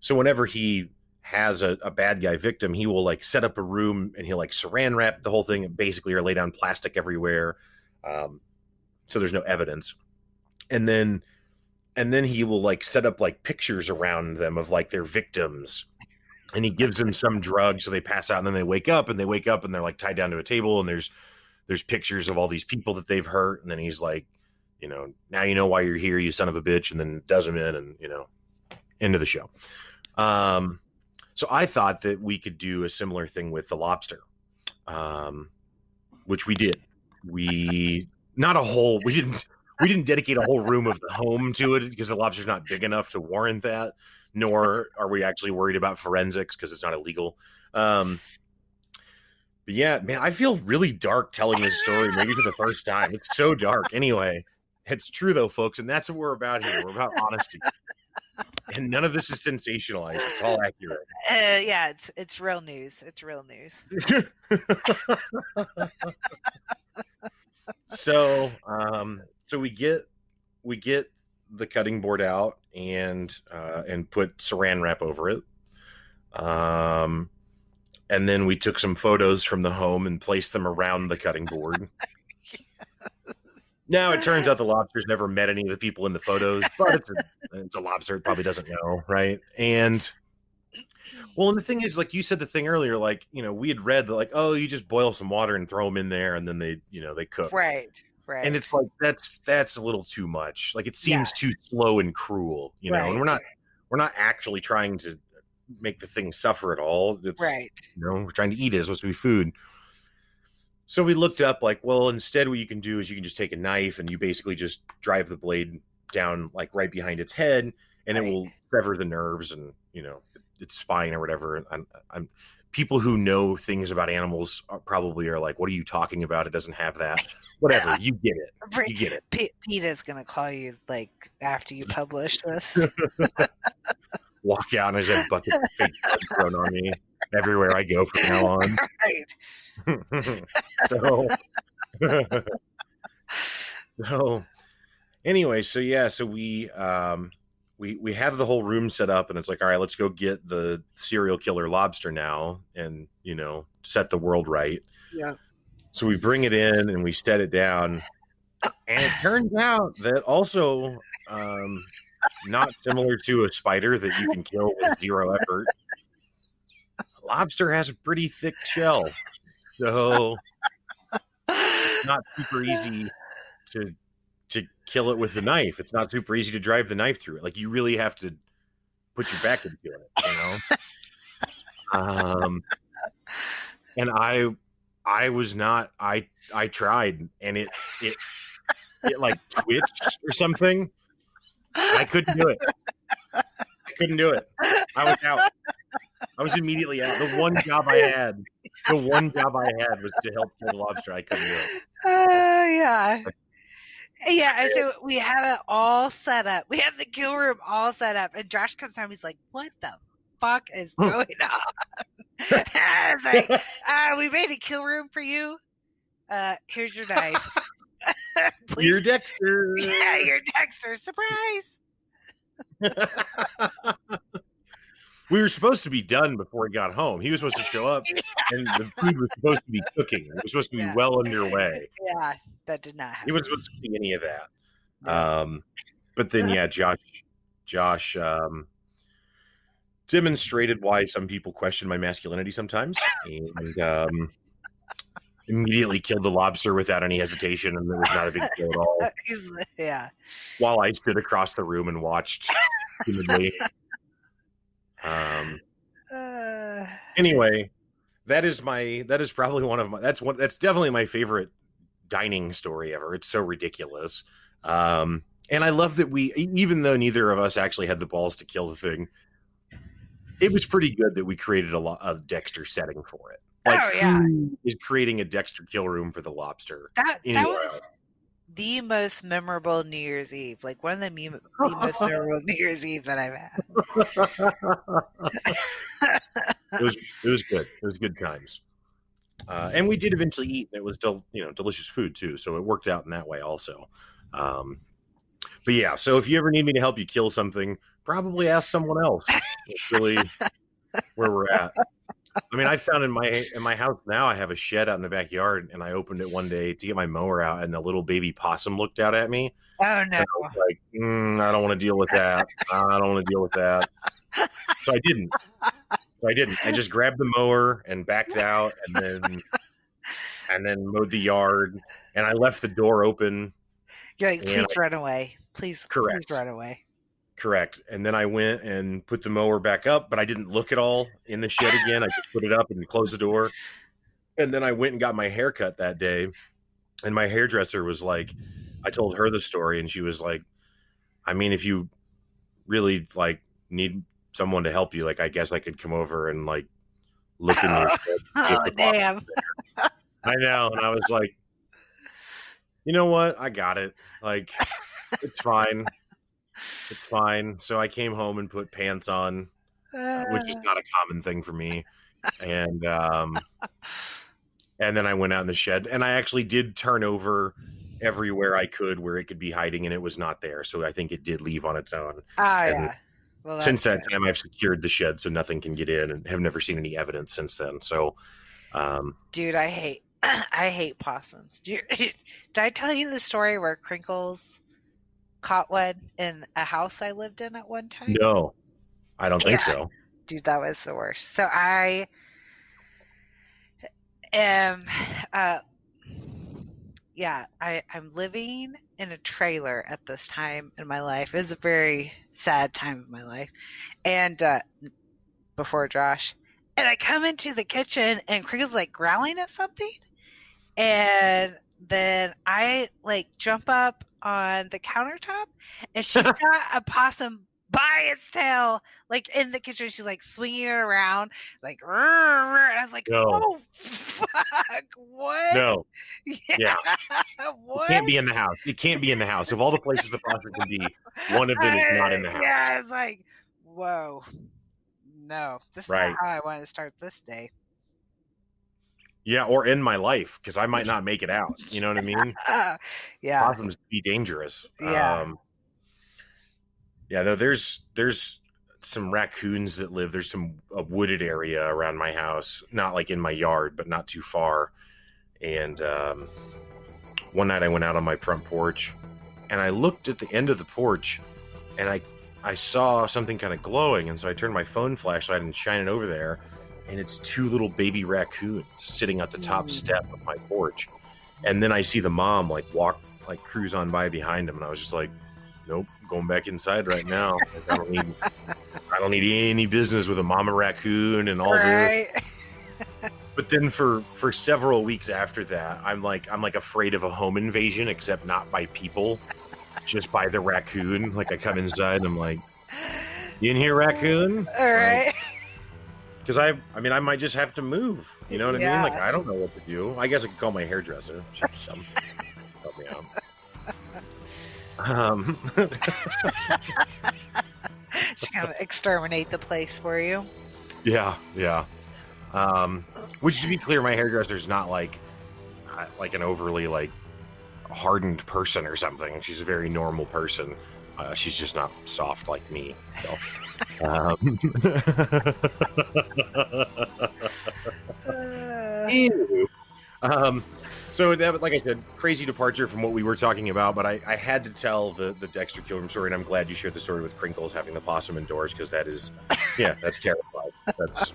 so whenever he has a, a, bad guy victim, he will like set up a room and he'll like saran wrap the whole thing basically or lay down plastic everywhere. Um, so there's no evidence. And then and then he will like set up like pictures around them of like their victims. And he gives them some drug so they pass out and then they wake up and they wake up and they're like tied down to a table and there's there's pictures of all these people that they've hurt and then he's like you know, now you know why you're here, you son of a bitch, and then does him in, and you know, into the show. Um, so I thought that we could do a similar thing with the lobster, um, which we did. We not a whole. We didn't. We didn't dedicate a whole room of the home to it because the lobster's not big enough to warrant that. Nor are we actually worried about forensics because it's not illegal. Um, but yeah, man, I feel really dark telling this story, maybe for the first time. It's so dark. Anyway, it's true though, folks, and that's what we're about here. We're about honesty. and none of this is sensationalized. It's all accurate. Uh, yeah, it's it's real news. It's real news. <laughs> so, um, so we get we get the cutting board out and uh, and put saran wrap over it. Um, and then we took some photos from the home and placed them around the cutting board. Now it turns out the lobster's never met any of the people in the photos, but it's a, it's a lobster. It probably doesn't know, right? And well, and the thing is, like you said, the thing earlier, like you know, we had read that, like, oh, you just boil some water and throw them in there, and then they, you know, they cook, right? Right. And it's like that's that's a little too much. Like it seems yeah. too slow and cruel, you know. Right. And we're not we're not actually trying to make the thing suffer at all. It's, right. You know, we're trying to eat it. It's supposed to be food. So we looked up like, well, instead what you can do is you can just take a knife and you basically just drive the blade down like right behind its head, and right. it will sever the nerves and you know its spine or whatever. And I'm, I'm people who know things about animals are probably are like, "What are you talking about? It doesn't have that." Whatever, <laughs> you get it. <laughs> You get it. P- gonna call you like after you publish this. <laughs> Walk out and there's a bucket of fake thrown on me everywhere I go from now on. Right. <laughs> so, <laughs> so anyway, so yeah, so we um we we have the whole room set up and it's like all right let's go get the serial killer lobster now and you know set the world right. Yeah. So we bring it in and we set it down and it turns out that also um not similar to a spider that you can kill with zero effort lobster has a pretty thick shell so it's <laughs> not super easy to to kill it with the knife. It's not super easy to drive the knife through it. Like you really have to put your back into it, you know. um, and I, I was not. I I tried, and it it it like twitched or something. I couldn't do it. I couldn't do it. I was out. I was immediately out. The one job I had, the one job I had was to help kill the lobster. I couldn't do it. Uh, yeah. Yeah, so <laughs> we have it all set up. We have the kill room all set up, and Josh comes home. He's like, "What the fuck is hmm. going on?" <laughs> I was like, <laughs> uh, "We made a kill room for you. Uh, here's your knife. you're Dexter. Yeah, you're Dexter. Surprise." We were supposed to be done before he got home. He was supposed to show up, <laughs> and the food was supposed to be cooking. It was supposed to be yeah. well underway. Yeah, that did not happen. He wasn't supposed to see any of that. Um, but then, yeah, Josh, Josh um, demonstrated why some people question my masculinity sometimes, and um, immediately killed the lobster without any hesitation, and it was not a big deal at all. <laughs> yeah. While I stood across the room and watched. <laughs> Um. Uh, anyway, that is my that is probably one of my that's one that's definitely my favorite dining story ever. It's so ridiculous. Um, and I love that we even though neither of us actually had the balls to kill the thing, it was pretty good that we created a, lo- a Dexter setting for it. Like, oh yeah, is creating a Dexter kill room for the lobster? That that was the most memorable New Year's Eve. Like one of the, me- <laughs> the most memorable New Year's Eve that I've had. it was <laughs> it was good. It was good times. Uh, and we did eventually eat. It was del- you know delicious food too, so it worked out in that way also. Um, but yeah, so if you ever need me to help you kill something, probably ask someone else. That's really <laughs> where we're at. I mean, I found in my in my house now I have a shed out in the backyard, and I opened it one day to get my mower out, and a little baby possum looked out at me. Oh no! I like, mm, I don't want to deal with that. I don't want to deal with that. So I didn't. So I didn't. I just grabbed the mower and backed out, and then and then mowed the yard, and I left the door open. You're like, please I, run away, please, correct. please run away. Correct. And then I went and put the mower back up, but I didn't look at all in the shed again. I just put it up and closed the door. And then I went and got my hair cut that day. And my hairdresser was like, I told her the story, and she was like, I mean, if you really like need someone to help you, like I guess I could come over and like look in your <laughs> shed. Oh, damn. I know. And I was like, you know what? I got it. Like, it's fine. It's fine. So I came home and put pants on, uh, which is not a common thing for me. And um and then I went out in the shed and I actually did turn over everywhere I could where it could be hiding and it was not there. So I think it did leave on its own. Ah, and yeah. Well, since that good. time I've secured the shed so nothing can get in and have never seen any evidence since then. So um dude, I hate <clears throat> I hate possums. You, <laughs> did I tell you the story where Crinkles caught one in a house I lived in at one time? No, I don't think yeah. so. Dude, that was the worst. So I am, uh, yeah, I, I'm living in a trailer at this time in my life. It's a very sad time of my life. And, uh, before Josh. And I come into the kitchen and Crinkle's like growling at something. And then I like jump up on the countertop, and she <laughs> got a possum by its tail, like in the kitchen. She's like swinging it around, like. And I was like, no. "Oh fuck! What? No. <laughs> Yeah. yeah. what? It can't be in the house. It can't be in the house. Of all the places the possum can be, one of them is not in the house. Yeah, it's like, whoa, no, this is not how I want to start this day. Yeah, or in my life because I might not make it out. You know what I <laughs> mean? <laughs> yeah, possums be dangerous. Yeah. Um, yeah, though there's there's some raccoons that live. There's some a wooded area around my house, not like in my yard, but not too far. And um, one night I went out on my front porch, and I looked at the end of the porch, and I I saw something kind of glowing, and so I turned my phone flashlight and shine it over there, and it's two little baby raccoons sitting at the top mm. step of my porch, and then I see the mom like walk like cruise on by behind him, and I was just like nope, going back inside right now. I don't need, <laughs> I don't need any business with a mama raccoon and all right. this. <laughs> But then for for several weeks after that, I'm like I'm like afraid of a home invasion, except not by people, just by the raccoon. Like I come inside, and I'm like, "You in here, raccoon?" All right. Because I, I mean, I might just have to move. You know what I mean? Like I don't know what to do. I guess I could call my hairdresser. <laughs> help me out. Um. <laughs> She's gonna exterminate the place for you. Yeah, yeah. Um, which to be clear, my hairdresser's not like uh, like an overly like hardened person or something. She's a very normal person. Uh, she's just not soft like me. So. <laughs> um, uh... um, so that, like I said, crazy departure from what we were talking about, but I, I had to tell the, the Dexter kill room story, and I'm glad you shared the story with Crinkles having the possum indoors because that is, yeah, that's terrifying. That's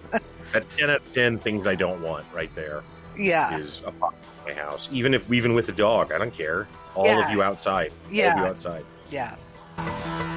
that's ten out of ten things I don't want right there. Yeah, is a possum in my house, even if even with a dog, I don't care. All yeah. of you outside, yeah, all of you outside, yeah. Bye.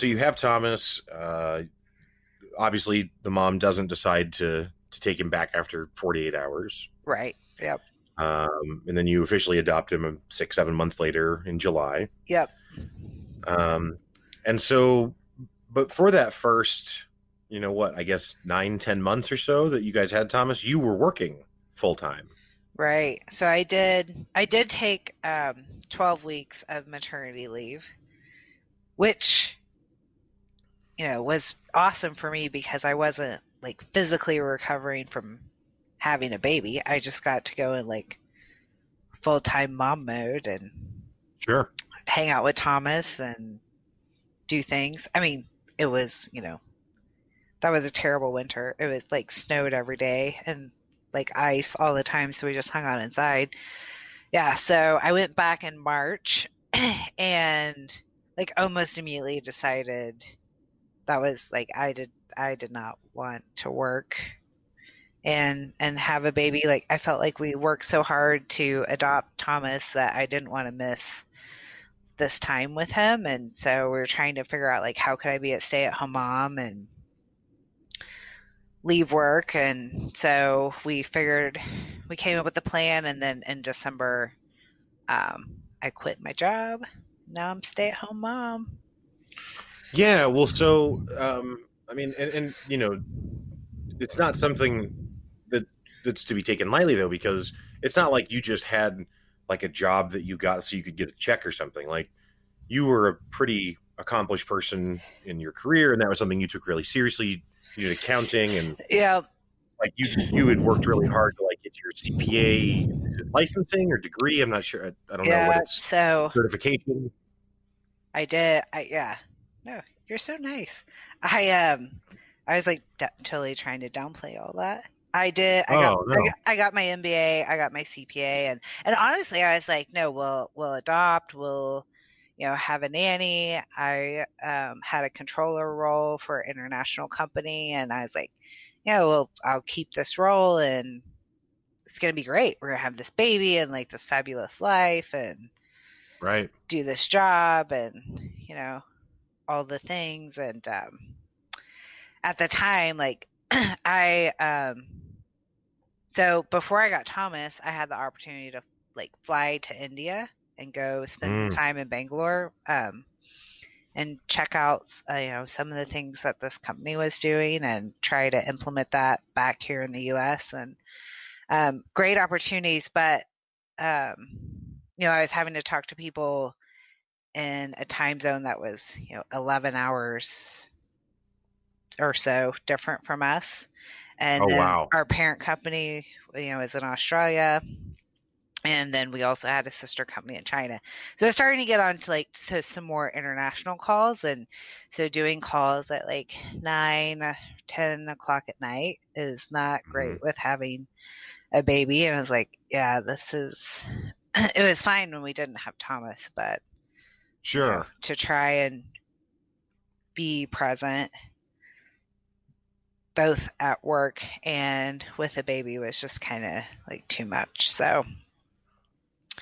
So you have Thomas. Uh, obviously, the mom doesn't decide to to take him back after 48 hours. Right. Yep. Um, and then you officially adopt him six, seven months later in July. Yep. Um, and so, but for that first, you know what, I guess nine, ten months or so that you guys had Thomas, you were working full time. Right. So I did, I did take um, 12 weeks of maternity leave, which you know, was awesome for me because I wasn't like physically recovering from having a baby. I just got to go in like full time mom mode and sure hang out with Thomas and do things. I mean, it was, you know, that was a terrible winter. It was like snowed every day and like ice all the time. So we just hung out inside. Yeah. So I went back in March <clears throat> and like almost immediately decided that was like I did I did not want to work and and have a baby. Like I felt like we worked so hard to adopt Thomas that I didn't want to miss this time with him. And so we were trying to figure out like how could I be a stay at home mom and leave work? And so we figured we came up with a plan and then in December um, I quit my job. Now I'm stay at home mom yeah, well, so um, I mean, and, and you know, it's not something that that's to be taken lightly though, because it's not like you just had like a job that you got so you could get a check or something. Like you were a pretty accomplished person in your career, and that was something you took really seriously. You did accounting, and yeah, like you you had worked really hard to like get your CPA licensing or degree? I'm not sure. I, I don't yeah, know what it's so certification. I did. I yeah. No, you're so nice. I um, I was like d- totally trying to downplay all that. I did. I, got, Oh, no. I got I got my MBA. I got my CPA, and and honestly, I was like, no, we'll we'll adopt. We'll you know have a nanny. I um, had a controller role for an international company, and I was like, yeah, well, I'll keep this role, and it's gonna be great. We're gonna have this baby and like this fabulous life, and Right. do this job and you know all the things and um at the time like <clears throat> i um so before i got thomas i had the opportunity to like fly to india and go spend Mm. time in bangalore um and check out uh, you know some of the things that this company was doing and try to implement that back here in the us and um, great opportunities but um, you know i was having to talk to people in a time zone that was you know 11 hours or so different from us. And Oh, then wow. our parent company you know is in australia. And then we also had a sister company in china. So it's starting to get on to like to some more international calls. And so doing calls at like 9 10 o'clock at night is not mm-hmm. great with having a baby. And i was like yeah this is <clears throat> it was fine when we didn't have thomas but Sure. to try and be present both at work and with a baby was just kind of like too much so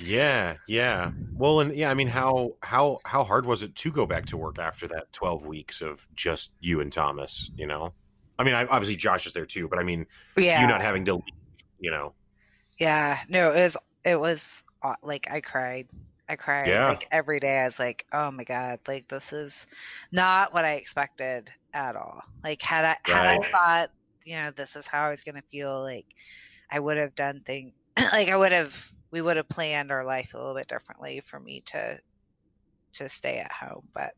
Yeah, yeah. Well, and yeah, I mean, how how how hard was it to go back to work after that 12 weeks of just you and Thomas, you know? I mean, I, obviously Josh is there too, but I mean, yeah you not having to leave, you know. yeah no it was it was like i cried i cried Yeah. like every day i was like oh my god like this is not what i expected at all like had i had i thought you know this is how i was gonna feel like i would have done things <clears throat> like i would have we would have planned our life a little bit differently for me to to stay at home but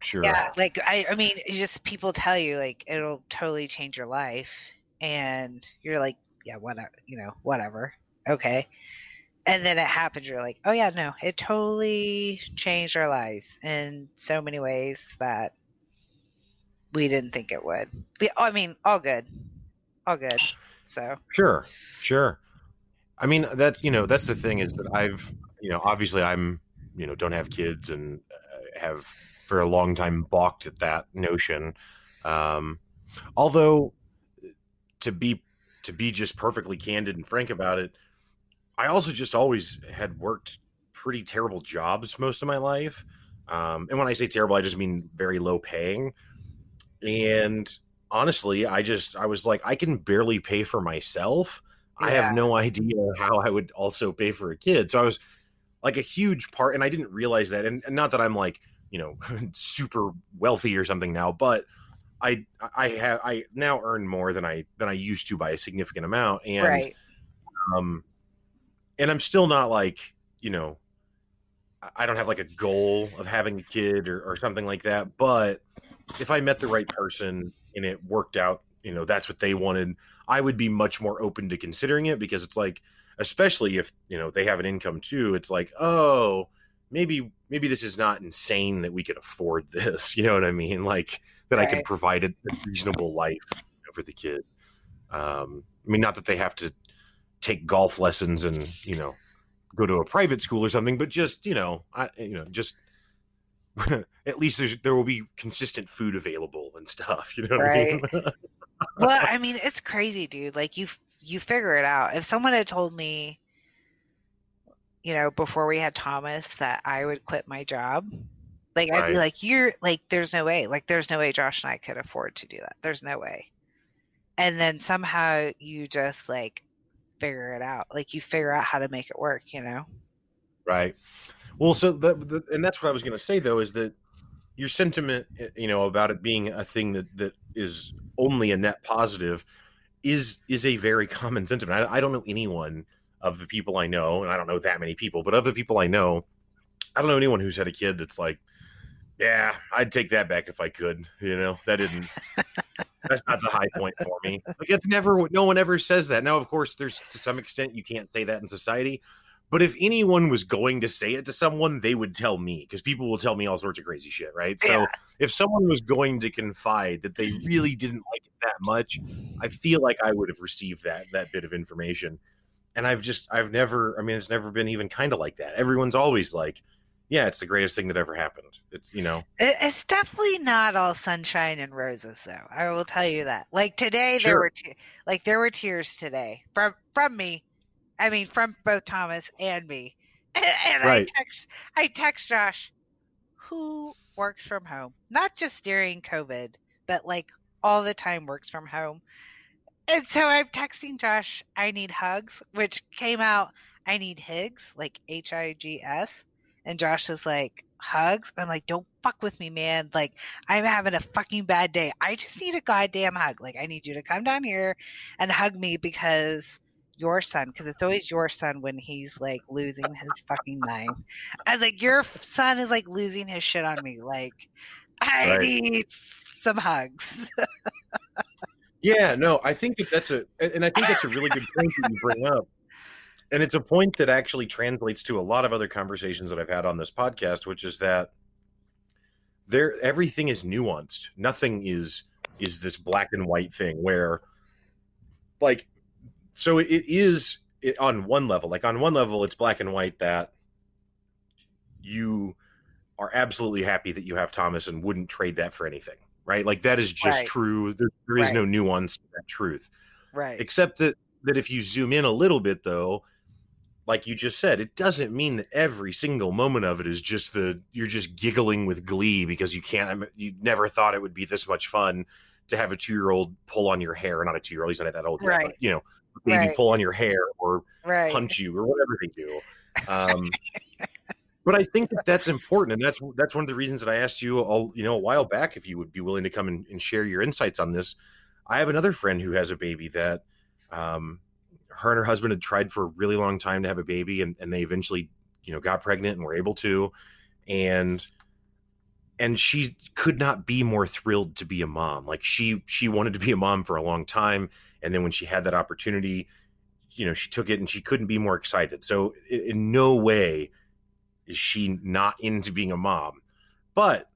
Sure. yeah like i i mean just people tell you like it'll totally change your life and you're like yeah whatever you know whatever okay and then it happens you're like oh yeah no it totally changed our lives in so many ways that we didn't think it would The- i mean all good all good so Sure. Sure. I mean, that you know, that's the thing is that I've, you know, obviously I'm, you know, don't have kids and uh, have for a long time balked at that notion. Um, although to be to be just perfectly candid and frank about it, I also just always had worked pretty terrible jobs most of my life. Um, and when I say terrible, I just mean very low paying. And honestly, I just I was like, I can barely pay for myself. I have no <laughs> idea how I would also pay for a kid. So I was like a huge part, and I didn't realize that. And, and not that I'm like you know <laughs> super wealthy or something now, but I I have I now earn more than I than I used to by a significant amount, and right um, and I'm still not like you know, I- I don't have like a goal of having a kid or, or something like that. But if I met the right person and it worked out, you know, that's what they wanted, I would be much more open to considering it because it's like, especially if you know they have an income too, it's like, oh, maybe maybe this is not insane that we could afford <laughs> this. You know what I mean? Like that I could Right. provide a, a reasonable life for the kid. Um, I mean, not that they have to take golf lessons and you know go to a private school or something, but just you know, I you know just <laughs> at least there's there will be consistent food available and stuff. <laughs> You know what I mean? well i mean it's crazy dude like you you figure it out if someone had told me you know before we had thomas that i would quit my job like i'd Right. be like you're like there's no way like there's no way josh and i could afford to do that there's no way and then somehow you just like figure it out like you figure out how to make it work you know Right. Well, so that, that and that's what I was going to say though is that your sentiment, you know, about it being a thing that that is only a net positive is is a very common sentiment. I, I don't know anyone of the people I know, and I don't know that many people, but of the people I know, I don't know anyone who's had a kid that's like, yeah, I'd take that back if I could. You know, that didn't <laughs> that's not the high point for me. Like it's never. No one ever says that. Now, of course, there's to some extent you can't say that in society. But if anyone was going to say it to someone, they would tell me because people will tell me all sorts of crazy shit, right? Yeah. So if someone was going to confide that they really didn't like it that much, I feel like I would have received that that bit of information. And I've just I've never I mean it's never been even kind of like that. Everyone's always like, yeah, it's the greatest thing that ever happened. It's you know, it's definitely not all sunshine and roses, though. I will tell you that. Like today, sure. there were te- like there were tears today from from me. I mean, from both Thomas and me. <laughs> And, and right. I text I text Josh, who works from home, not just during COVID, but like all the time works from home. And so I'm texting Josh, I need hugs, which came out, I need Higgs, like H I G S. And Josh is like, hugs. I'm like, don't fuck with me, man. Like, I'm having a fucking bad day. I just need a goddamn hug. Like, I need you to come down here and hug me because your son, because it's always your son when he's like losing his fucking mind. I was like, your son is like losing his shit on me. Like, I right. need some hugs. <laughs> yeah, no, I think that that's a, and I think that's a really good point that you bring up and it's a point that actually translates to a lot of other conversations that I've had on this podcast, which is that there everything is nuanced. Nothing is is this black and white thing where like so it is it, on one level like on one level it's black and white that you are absolutely happy that you have Thomas and wouldn't trade that for anything right like that is just right. true there, there is right. no nuance to that truth right except that that if you zoom in a little bit though like you just said, it doesn't mean that every single moment of it is just the you're just giggling with glee because you can't you never thought it would be this much fun to have a two year old pull on your hair, not a two year old, he's not that old yet, right. but you know, maybe right. pull on your hair or right. punch you or whatever they do. Um, <laughs> but I think that that's important, and that's that's one of the reasons that I asked you, all you know, a while back if you would be willing to come and, and share your insights on this. I have another friend who has a baby that um, her and her husband had tried for a really long time to have a baby and, and they eventually you know got pregnant and were able to. And and she could not be more thrilled to be a mom. Like she she wanted to be a mom for a long time and then when she had that opportunity you know she took it and she couldn't be more excited. So in no way is she not into being a mom. But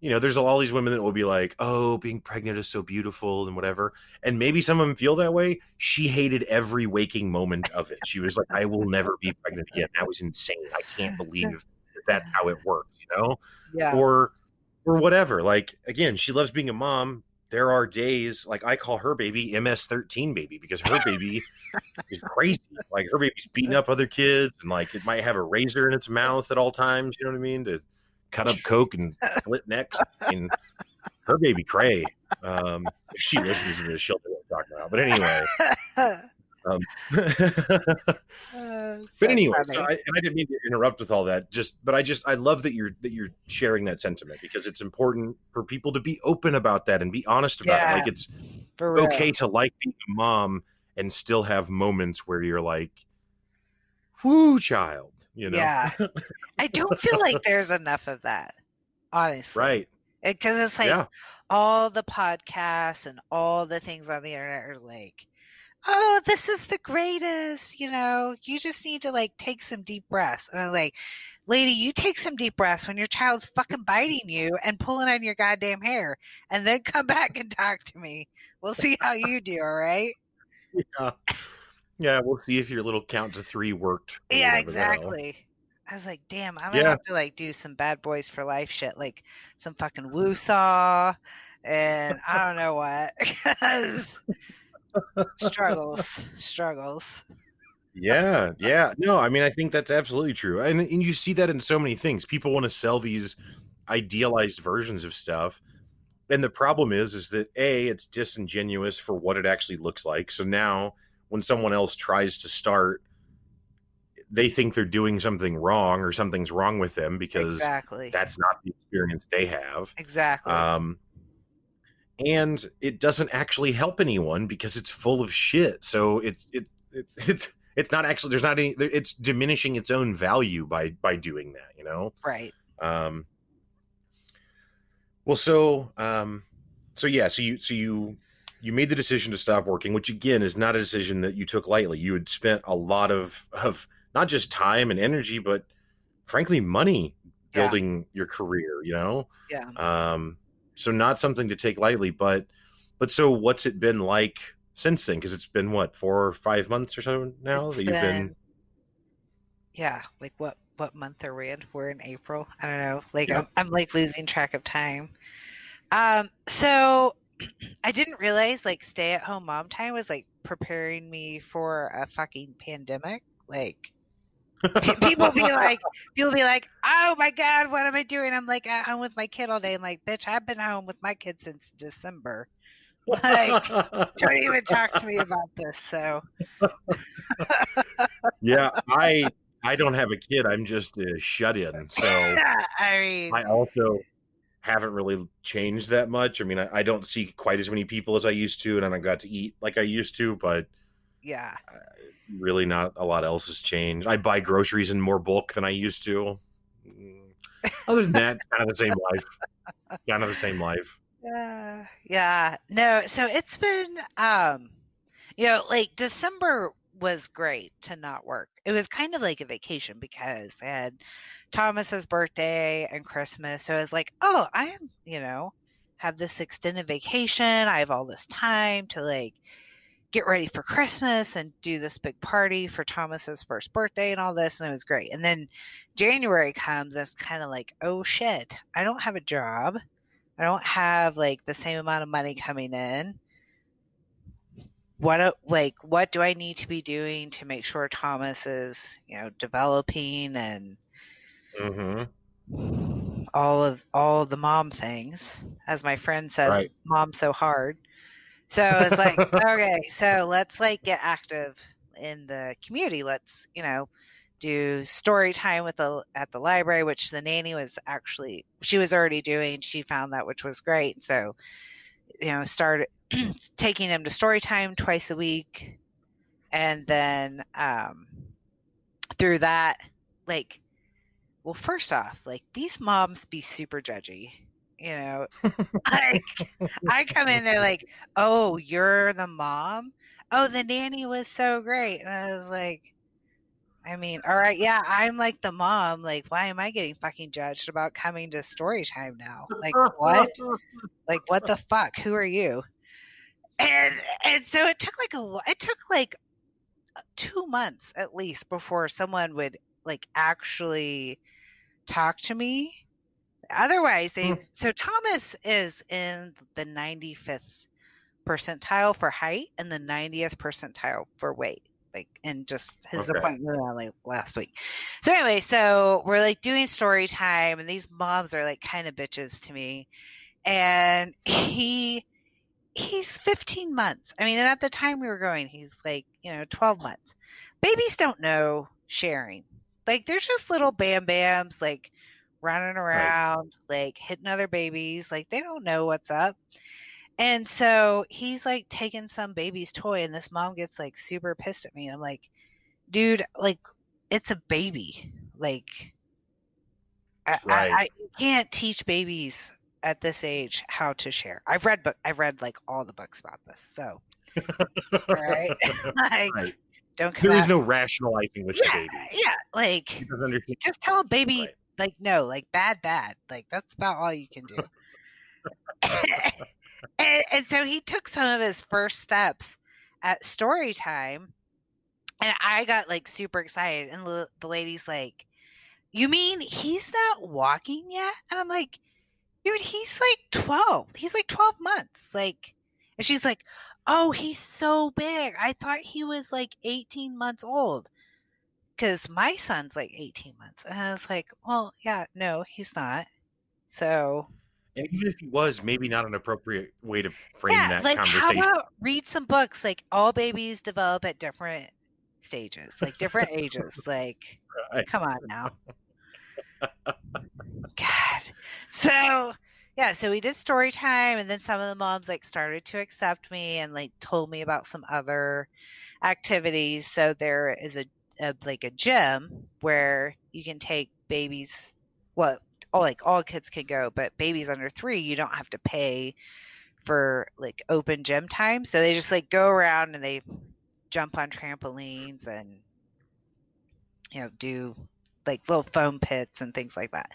you know, there's all these women that will be like, "Oh, being pregnant is so beautiful and whatever," and maybe some of them feel that way. She hated every waking moment of it. She was like, "I will never be pregnant again." That was insane. I can't <laughs> believe that that's how it worked. You know, yeah, or or whatever. Like again, she loves being a mom. There are days like I call her baby MS13 baby because her baby is crazy. Like her baby's beating up other kids and like it might have a razor in its mouth at all times. You know what I mean? To cut up coke and split necks. And her baby Cray, um, she listens to this, she'll know what I'm talking about. But anyway. Um, <laughs> <laughs> uh, but anyway, so I, and I didn't mean to interrupt with all that. Just, but I just, I love that you're that you're sharing that sentiment because it's important for people to be open about that and be honest about yeah, it. Like it's okay to like being a mom and still have moments where you're like, "Whoo, child," you know? Yeah. I don't feel like <laughs> there's enough of that, honestly. Right. Eh, because it, it's like yeah. all the podcasts and all the things on the internet are like, oh, this is the greatest. You know, you just need to like take some deep breaths. And I'm like, lady, you take some deep breaths when your child's fucking biting you and pulling on your goddamn hair, and then come <laughs> back and talk to me. We'll see how you do. All right. <laughs> Yeah. Yeah, we'll see if your little count to three worked. Yeah, exactly. I was like, damn, I'm gonna yeah. have to like do some bad boys for life shit, like some fucking woosah, and I don't know what. <laughs> struggles, struggles. Yeah, yeah. No, I mean, I think that's absolutely true, and and you see that in so many things. People want to sell these idealized versions of stuff, and the problem is, is that a it's disingenuous for what it actually looks like. So now when someone else tries to start they think they're doing something wrong or something's wrong with them because exactly. that's not the experience they have. Exactly. Um, and it doesn't actually help anyone because it's full of shit. So it's it, it <laughs> it's it's not actually there's not any it's diminishing its own value by by doing that, you know? Right. Um well so um so yeah, so you so you you made the decision to stop working, which again is not a decision that you took lightly. You had spent a lot of of not just time and energy, but frankly money building yeah. your career. You know, yeah. Um, so not something to take lightly, but but so what's it been like since then? Because it's been what four or five months or so now it's that you've been, been. Yeah, like what what month are we in? We're in April. I don't know. Like yeah. I'm, I'm like losing track of time. Um, so I didn't realize like stay at home mom time was like preparing me for a fucking pandemic. Like people be like, <laughs> people be like, oh my god, what am I doing? I'm like at home with my kid all day. I'm like, bitch, I've been home with my kid since December. <laughs> Like, don't even talk to me about this. So, yeah, I <laughs> I don't have a kid. I'm just a shut in. So I mean, I also haven't really changed that much. I mean, I, I, don't see quite as many people as I used to, and I don't got to eat like I used to, but yeah, really not a lot else has changed. I buy groceries in more bulk than I used to. Other than that, <laughs> kind of the same life. Kind of the same life. Yeah, yeah. No, so it's been, um, you know, like December was great to not work. It was kind of like a vacation because I had Thomas's birthday and Christmas. So I was like, oh, I am, you know, have this extended vacation. I have all this time to like get ready for Christmas and do this big party for Thomas's first birthday and all this. And it was great. And then January comes, it's kind of like, oh shit, I don't have a job. I don't have like the same amount of money coming in what uh, like what do I need to be doing to make sure Thomas is you know developing and mm-hmm. all of all of the mom things, as my friend says, right. "Mom so hard." So it's like <laughs> okay, so let's like get active in the community. Let's you know do story time with the at the library, which the nanny was actually she was already doing. She found that which was great. So you know started <clears throat> taking him to story time twice a week and then um, through that like well first off like these moms be super judgy you know <laughs> like i come in there like oh you're the mom oh the nanny was so great and i was like I mean, all right, yeah, I'm like the mom. Like, why am I getting fucking judged about coming to story time now? Like, what? like, what the fuck? Who are you? and and so it took like a it took like two months at least before someone would like actually talk to me otherwise they mm. so thomas is in the 95th percentile for height and the 90th percentile for weight like in just his okay. appointment like last week so anyway so we're like doing story time and these moms are like kind of bitches to me and <laughs> he he's 15 months. I mean, and at the time we were going, he's like, you know, 12 months. Babies don't know sharing. Like, there's just little Bamm-Bamms, like running around, right. like hitting other babies. Like, they don't know what's up. And so he's like taking some baby's toy, and this mom gets like super pissed at me. And I'm like, dude, like, it's a baby. Like, I, right. I, I can't teach babies at this age how to share. I've read book I've read like all the books about this. So <laughs> right. <laughs> like right. Don't There is no rationalizing with yeah, the baby. Yeah. Like <laughs> just tell a baby right. like no, like bad bad. Like that's about all you can do. <laughs> and, and so he took some of his first steps at story time and I got like super excited and the, the lady's like you mean he's not walking yet? And I'm like, dude, he's like 12. He's like 12 months. Like, and she's like, oh, he's so big. I thought he was like 18 months old. Cause my son's like 18 months. And I was like, well, yeah, no, he's not. So. And even if he was, maybe not an appropriate way to frame yeah, that like, conversation. How about read some books? Like, all babies develop at different stages, like different ages. Like, <laughs> right. come on now. <laughs> God. So yeah, so we did story time and then some of the moms like started to accept me and like told me about some other activities. So there is a, a like a gym where you can take babies well all like all kids can go, but babies under three you don't have to pay for like open gym time. So they just like go around and they jump on trampolines and you know do like little foam pits and things like that.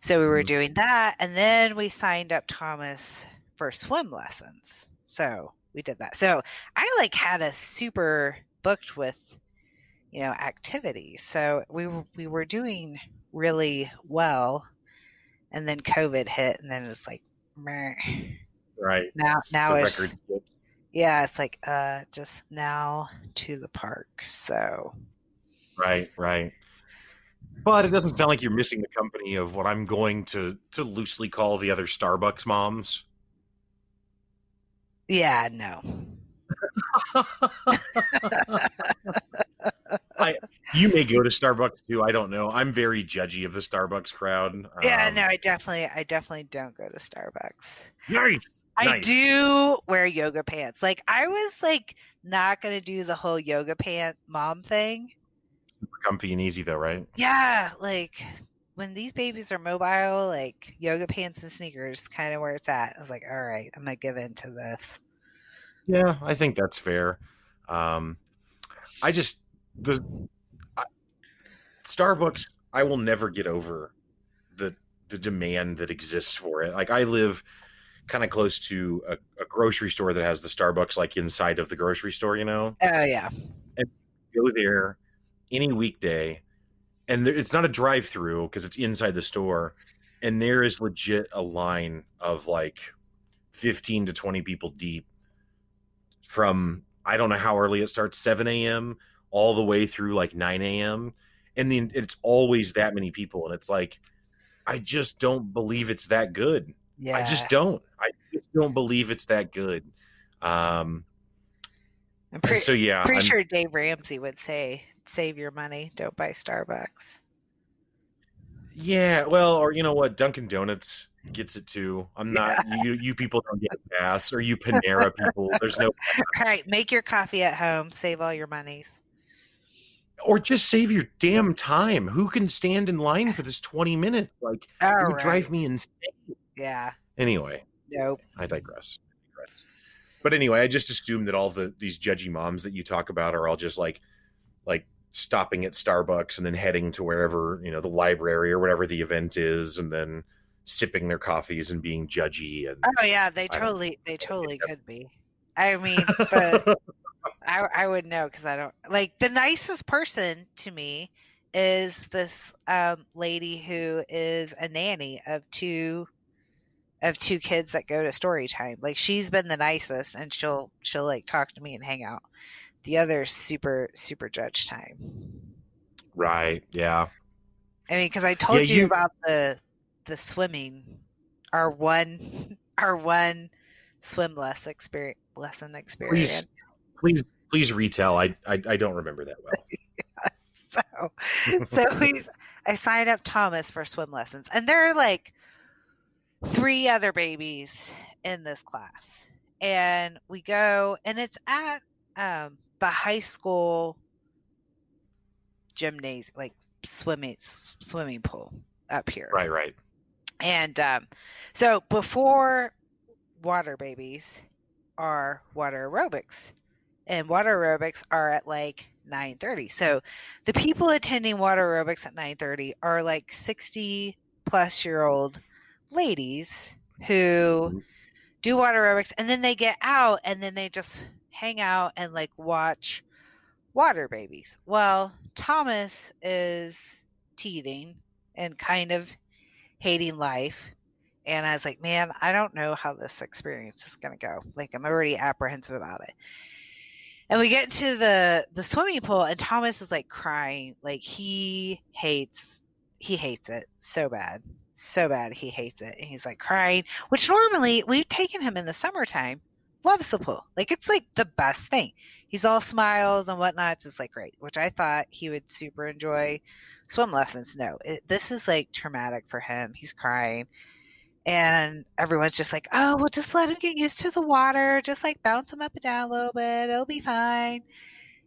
So we were mm-hmm. doing that and then we signed up Thomas for swim lessons. So we did that. So I like had a super booked with you know activities. So we we were doing really well and then COVID hit and then it's like meh. Right. Now, now it's record. yeah, it's like uh, just now to the park. So. Right. Right. But it doesn't sound like you're missing the company of what I'm going to to loosely call the other Starbucks moms. Yeah. No. <laughs> I, you may go to Starbucks too. I don't know. I'm very judgy of the Starbucks crowd. Yeah, um, no, I definitely, I definitely don't go to Starbucks. Nice. I nice. do wear yoga pants. Like I was like not gonna do the whole yoga pant mom thing. Super comfy and easy though, right? Yeah, like when these babies are mobile, like yoga pants and sneakers, kind of where it's at. I was like, all right, I'm gonna give in to this. Yeah, I think that's fair. Um, I just the I, Starbucks. I will never get over the the demand that exists for it. Like I live kind of close to a, a, grocery store that has the Starbucks like inside of the grocery store, you know? Oh yeah. And go there any weekday, and there, it's not a drive-through because it's inside the store, and there is legit a line of like fifteen to twenty people deep from I don't know how early it starts, seven a.m. all the way through like nine a.m. And then it's always that many people, and it's like, I just don't believe it's that good. Yeah. I just don't. I just don't believe it's that good. Um, I'm pretty, so yeah, pretty I'm, sure Dave Ramsey would say, "Save your money, don't buy Starbucks." Yeah, well, or you know what, Dunkin' Donuts gets it too. I'm not yeah. you. You people don't get <laughs> a pass, or you Panera people. There's no. <laughs> Right, make your coffee at home. Save all your monies. Or just save your damn time. Who can stand in line for this 20 minutes? Like, all it would right. drive me insane. Yeah. Anyway. Nope. I digress. I digress. But anyway, I just assume that all the these judgy moms that you talk about are all just like like stopping at Starbucks and then heading to wherever, you know, the library or whatever the event is and then sipping their coffees and being judgy and Oh yeah, they totally they totally could be. I mean, the, <laughs> I I would know cuz I don't like the nicest person to me is this um, lady who is a nanny of two of two kids that go to story time. Like she's been the nicest and she'll she'll like talk to me and hang out. The other super super judge time. Right. Yeah. I mean, because I told yeah, you, you about the the swimming, our one <laughs> our one swim less experience lesson experience. Please, please, please retell. I I, I don't remember that well. <laughs> so so we <laughs> I signed up Thomas for swim lessons, and there are like three other babies in this class. And we go, and it's at um, the high school gymnasium, like swimming swimming pool up here. Right, right. And um, so before water babies are water aerobics, and water aerobics are at like 9:30. So the people attending water aerobics at 9:30 are like 60 plus year old ladies who mm-hmm. Do water aerobics and then they get out and then they just hang out and like watch water babies. Well, Thomas is teething and kind of hating life. And I was like, man, I don't know how this experience is going to go. Like, I'm already apprehensive about it. And we get to the the swimming pool, and Thomas is like crying, like he hates he hates it so bad so bad he hates it. And he's like crying, which normally we've taken him in the summertime. Loves the pool. Like it's like the best thing. He's all smiles and whatnot. It's just like great, which I thought he would super enjoy swim lessons. No, it, this is like traumatic for him. He's crying. And everyone's just like, oh, well, just let him get used to the water. Just like bounce him up and down a little bit. It'll be fine.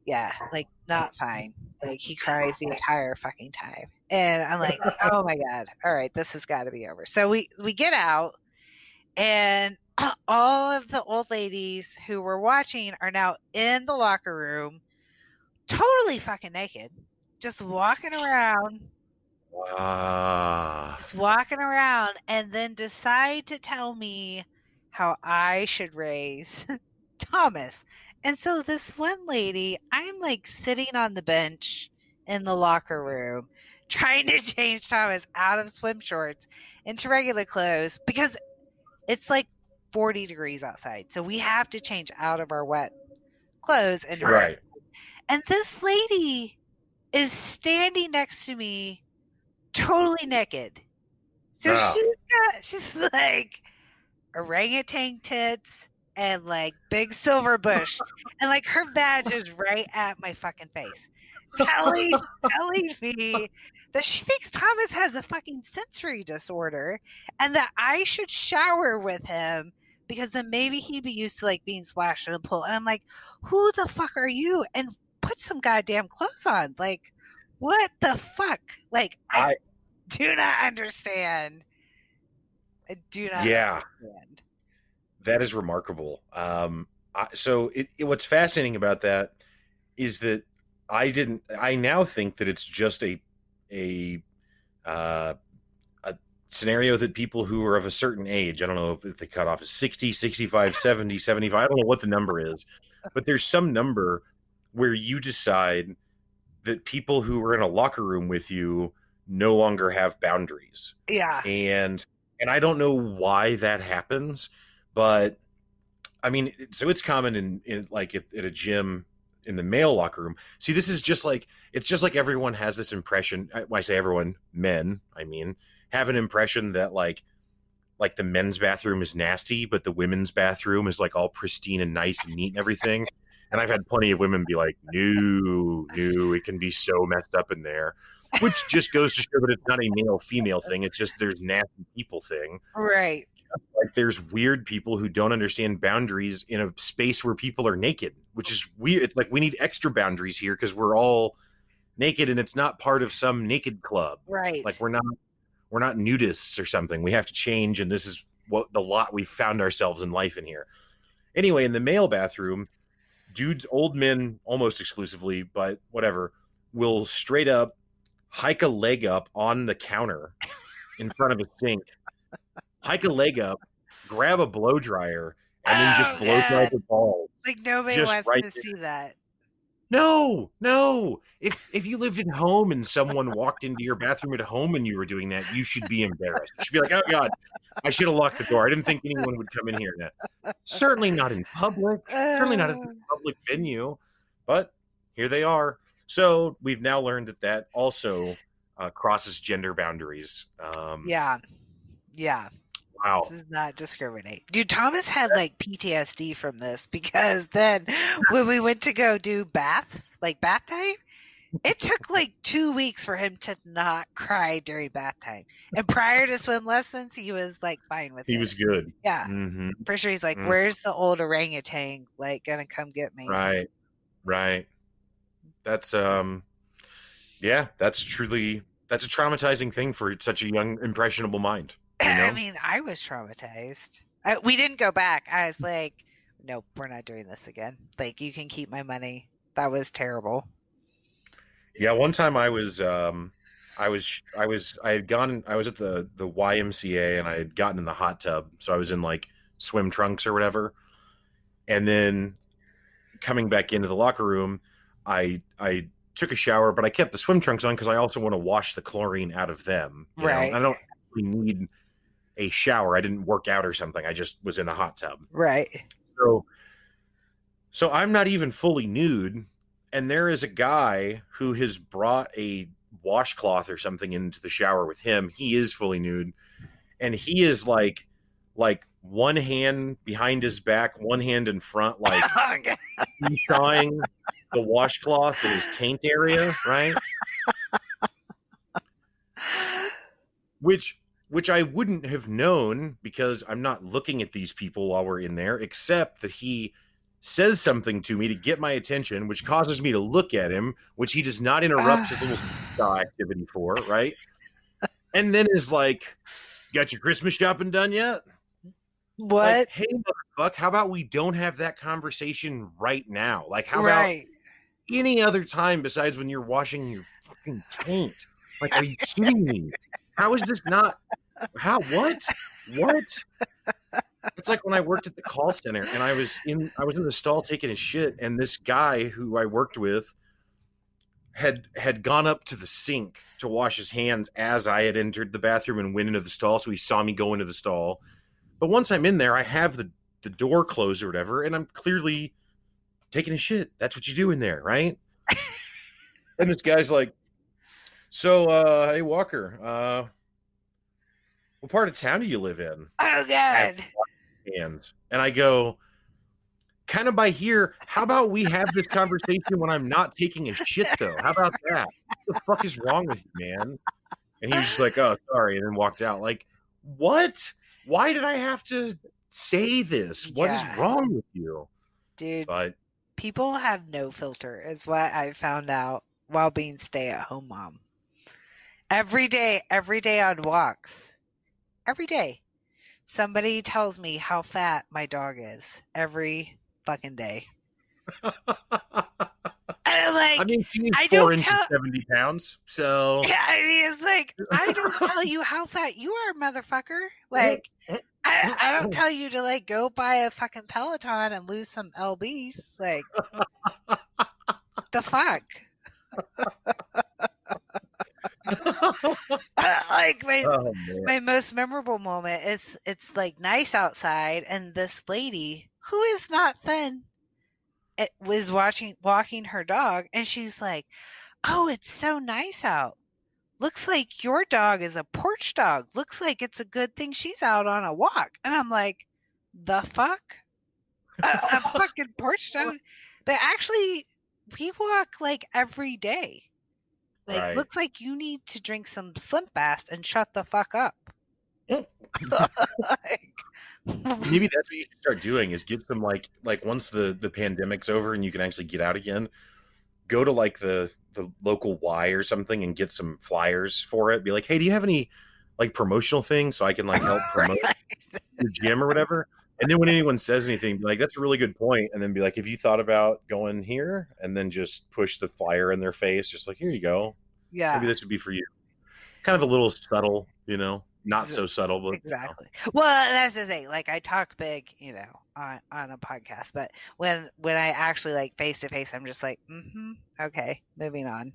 Yeah, like not fine. Like he cries the entire fucking time. And I'm like, <laughs> oh my God. All right, this has got to be over. So we, we get out and <clears throat> all of the old ladies who were watching are now in the locker room, totally fucking naked, just walking around. Uh... Just walking around and then decide to tell me how I should raise <laughs> Thomas. And so this one lady, I'm like sitting on the bench in the locker room trying to change Thomas out of swim shorts into regular clothes because it's like 40 degrees outside. So we have to change out of our wet clothes and right. And this lady is standing next to me totally naked. So wow. she's got <laughs> she's like orangutan tits and like big silver bush <laughs> and like her badge is right at my fucking face telling telling me that she thinks Thomas has a fucking sensory disorder and that I should shower with him because then maybe he'd be used to like being splashed in a pool. And I'm like, who the fuck are you? And put some goddamn clothes on. Like, what the fuck? Like, I, I do not understand. I do not yeah. Understand. That is remarkable. Um, I, so it, it, what's fascinating about that is that I didn't. I now think that it's just a a uh, a scenario that people who are of a certain age, I don't know if the cutoff is 60, 65, 70, 75, I don't know what the number is, but there's some number where you decide that people who are in a locker room with you no longer have boundaries. Yeah. And and I don't know why that happens, but I mean, so it's common in, in like at, at a gym in the male locker room. See, this is just like it's just like everyone has this impression. Uh, when I say everyone, men, I mean, have an impression that like like the men's bathroom is nasty, but the women's bathroom is like all pristine and nice and neat and everything. And I've had plenty of women be like, "No, no, it can be so messed up in there," which just goes to show that it's not a male female thing. It's just there's nasty people thing, right? Like there's weird people who don't understand boundaries in a space where people are naked, which is weird. It's like we need extra boundaries here because we're all naked and it's not part of some naked club. Right. Like we're not we're not nudists or something. We have to change and this is what the lot we found ourselves in life in here. Anyway, in the male bathroom, dudes old men almost exclusively, but whatever, will straight up hike a leg up on the counter in front of a sink hike a leg up, grab a blow dryer, and then just oh, blow yeah. dry the balls. Like nobody wants right to there. see that. No, no. If if you lived at home and someone walked into your bathroom at home and you were doing that, you should be embarrassed. You should be like, "Oh God, I should have locked the door. I didn't think anyone would come in here." Now. Certainly not in public. Certainly not in a public venue. But here they are. So we've now learned that that also uh, crosses gender boundaries. Um, yeah, yeah. Wow. This is not discriminate. Dude, Thomas had like PTSD from this because then when we went to go do baths, like bath time, it took like two weeks for him to not cry during bath time. And prior to swim lessons, he was like fine with he it. He was good. Yeah. Mm-hmm. For sure. He's like, mm-hmm. where's the old orangutan? Like, gonna come get me. Right. Right. That's, um, yeah, that's truly, that's a traumatizing thing for such a young, impressionable mind. <clears throat> You know? I mean, I was traumatized. I, we didn't go back. I was like, nope, we're not doing this again. Like, you can keep my money. That was terrible. Yeah, one time I was, um, I was, I was, I had gone, I was at the the YMCA and I had gotten in the hot tub, so I was in like swim trunks or whatever, and then coming back into the locker room, I I took a shower, but I kept the swim trunks on because I also want to wash the chlorine out of them. right. Know? I don't need a shower. I didn't work out or something. I just was in the hot tub. Right. So so I'm not even fully nude and there is a guy who has brought a washcloth or something into the shower with him. He is fully nude and he is like like one hand behind his back, one hand in front like <laughs> oh, sawing the washcloth in his taint area, right? <laughs> Which which I wouldn't have known because I'm not looking at these people while we're in there, except that he says something to me to get my attention, which causes me to look at him, which he does not interrupt his little <sighs> activity for, right? And then is like, "Got your Christmas shopping done yet?" What? Like, hey, motherfucker, how about we don't have that conversation right now? Like, how right. about any other time besides when you're washing your fucking taint? Like, are you kidding me? How is this not? How? What? What? It's like when I worked at the call center and I was in I was in the stall taking a shit, and this guy who I worked with had had gone up to the sink to wash his hands as I had entered the bathroom and went into the stall. So he saw me go into the stall. But once I'm in there, I have the the door closed or whatever, and I'm clearly taking a shit. That's what you do in there, right? <laughs> and this guy's like, "So, uh, hey Walker, uh, what part of town do you live in?" Oh God. Hands, and I go kind of by here. How about we have this conversation when I'm not taking a shit, though? How about that? What the fuck is wrong with you, man? And he was just like, oh, sorry, and then walked out. Like, what? Why did I have to say this? What yeah. is wrong with you? Dude, but people have no filter, is what I found out while being stay at home mom. Every day, every day on walks, every day, somebody tells me how fat my dog is every fucking day. <laughs> and like, I mean, she's I four inches, tell... seventy pounds. So <laughs> yeah, I mean, it's like I don't <laughs> tell you how fat you are, motherfucker. Eh, like, eh, I, eh, I don't oh. tell you to like go buy a fucking Peloton and lose some lbs. Like, the fuck. <laughs> like my oh, my most memorable moment is it's like nice outside and this lady who is not thin it was watching walking her dog and she's like oh it's so nice out. Looks like your dog is a porch dog. Looks like it's a good thing she's out on a walk. And i'm like the fuck? A, a <laughs> fucking porch dog? They actually we walk like every day like, right. looks like you need to drink some Slim Fast and shut the fuck up. <laughs> like, Maybe that's what you should start doing is get some like like once the the pandemic's over and you can actually get out again, go to like the the local Y or something and get some flyers for it. Be like, hey, do you have any like promotional things so I can like help <laughs> promote right. your gym or whatever? And then when anyone says anything, be like, that's a really good point. And then be like, have you thought about going here? And then just push the flyer in their face, just like, here you go. Yeah. Maybe this would be for you. Kind of a little subtle, you know, not so subtle, but exactly. You know. Well, that's the thing. Like I talk big, you know, on on a podcast, but when when I actually like face to face, I'm just like, mm-hmm, okay, moving on.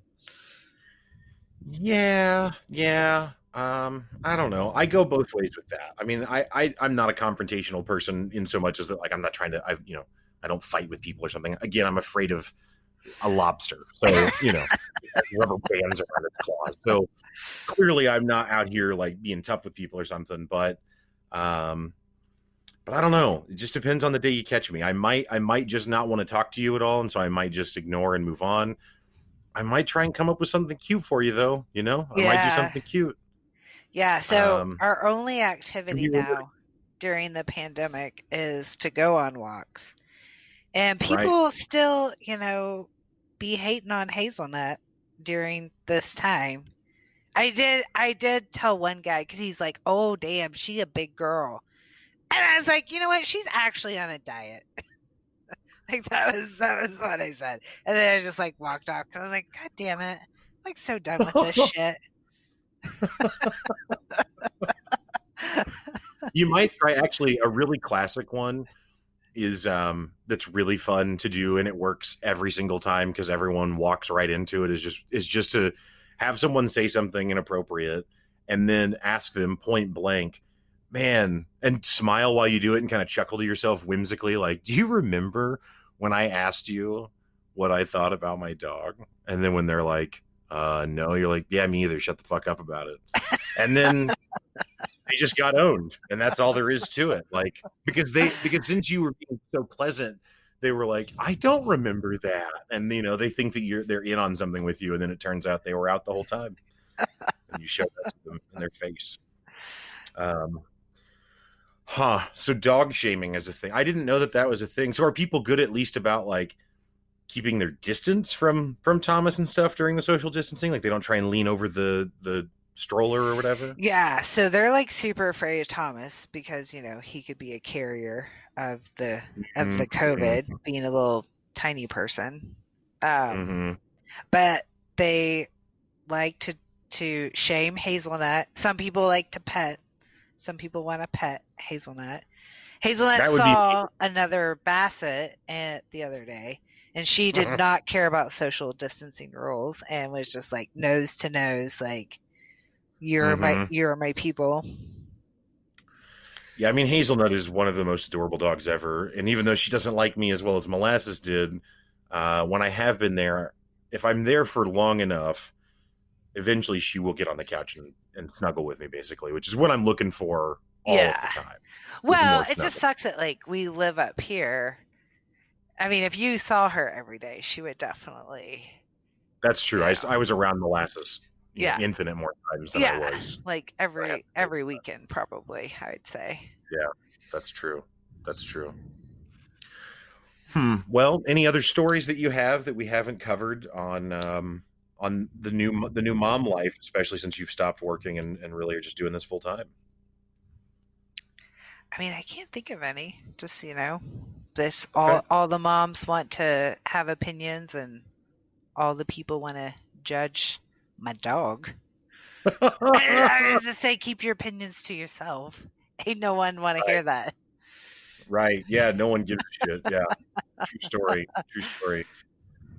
Yeah, yeah. Um, I don't know. I go both ways with that. I mean, I, I I'm not a confrontational person in so much as that like I'm not trying to I you know, I don't fight with people or something. Again, I'm afraid of a lobster. So, you know, <laughs> rubber bands around its claws. So clearly I'm not out here like being tough with people or something, but um but I don't know. It just depends on the day you catch me. I might I might just not want to talk to you at all, and so I might just ignore and move on. I might try and come up with something cute for you though, you know? I yeah. might do something cute. Yeah, so um, our only activity now during the pandemic is to go on walks. And people right. still, you know, be hating on Hazelnut during this time. I did I did tell one guy because he's like, "Oh damn, she a big girl," and I was like, "You know what? She's actually on a diet." <laughs> like that was that was what I said, and then I just like walked off because I was like, "God damn it, I'm like so done with this <laughs> shit." you might try actually a really classic one is um that's really fun to do and it works every single time because everyone walks right into it is just is just to have someone say something inappropriate and then ask them point blank man and smile while you do it and kind of chuckle to yourself whimsically like do you remember when i asked you what i thought about my dog? And then when they're like uh no you're like yeah me either shut the fuck up about it. And then they just got owned and that's all there is to it like because they because since you were being so pleasant they were like i don't remember that and you know they think that you're they're in on something with you and then it turns out they were out the whole time. And you show that to them in their face. Um huh so dog shaming is a thing. I didn't know that that was a thing. So are people good at least about like keeping their distance from from thomas and stuff during the social distancing? Like they don't try and lean over the the stroller or whatever. Yeah, so they're like super afraid of Thomas because you know he could be a carrier of the of the mm-hmm. COVID, mm-hmm. being a little tiny person. Um, mm-hmm. But they like to to shame Hazelnut. Some people like to pet. Some people want to pet Hazelnut. Hazelnut saw be... another Basset at the other day, and she did uh-huh. not care about social distancing rules and was just like nose to nose, like you're mm-hmm. my you're my people. Yeah, I mean Hazelnut is one of the most adorable dogs ever, and even though she doesn't like me as well as Molasses did, uh, when I have been there, if I'm there for long enough, eventually she will get on the couch and, and snuggle with me, basically, which is what I'm looking for all yeah. the time. Well, it just sucks that like we live up here. I mean, if you saw her every day, she would definitely. That's true. I, I was around molasses yeah. Know, infinite more times than yeah. I was. Like every every weekend, probably. I would say. Yeah, that's true. That's true. Hmm. Well, any other stories that you have that we haven't covered on um, on the new the new mom life, especially since you've stopped working and, and really are just doing this full time? I mean, I can't think of any. Just you know, this all okay. all the moms want to have opinions, and all the people want to judge my dog. <laughs> I was just say, keep your opinions to yourself. Ain't no one want right. to hear that. Right. Yeah. No one gives a shit. Yeah. True story. True story.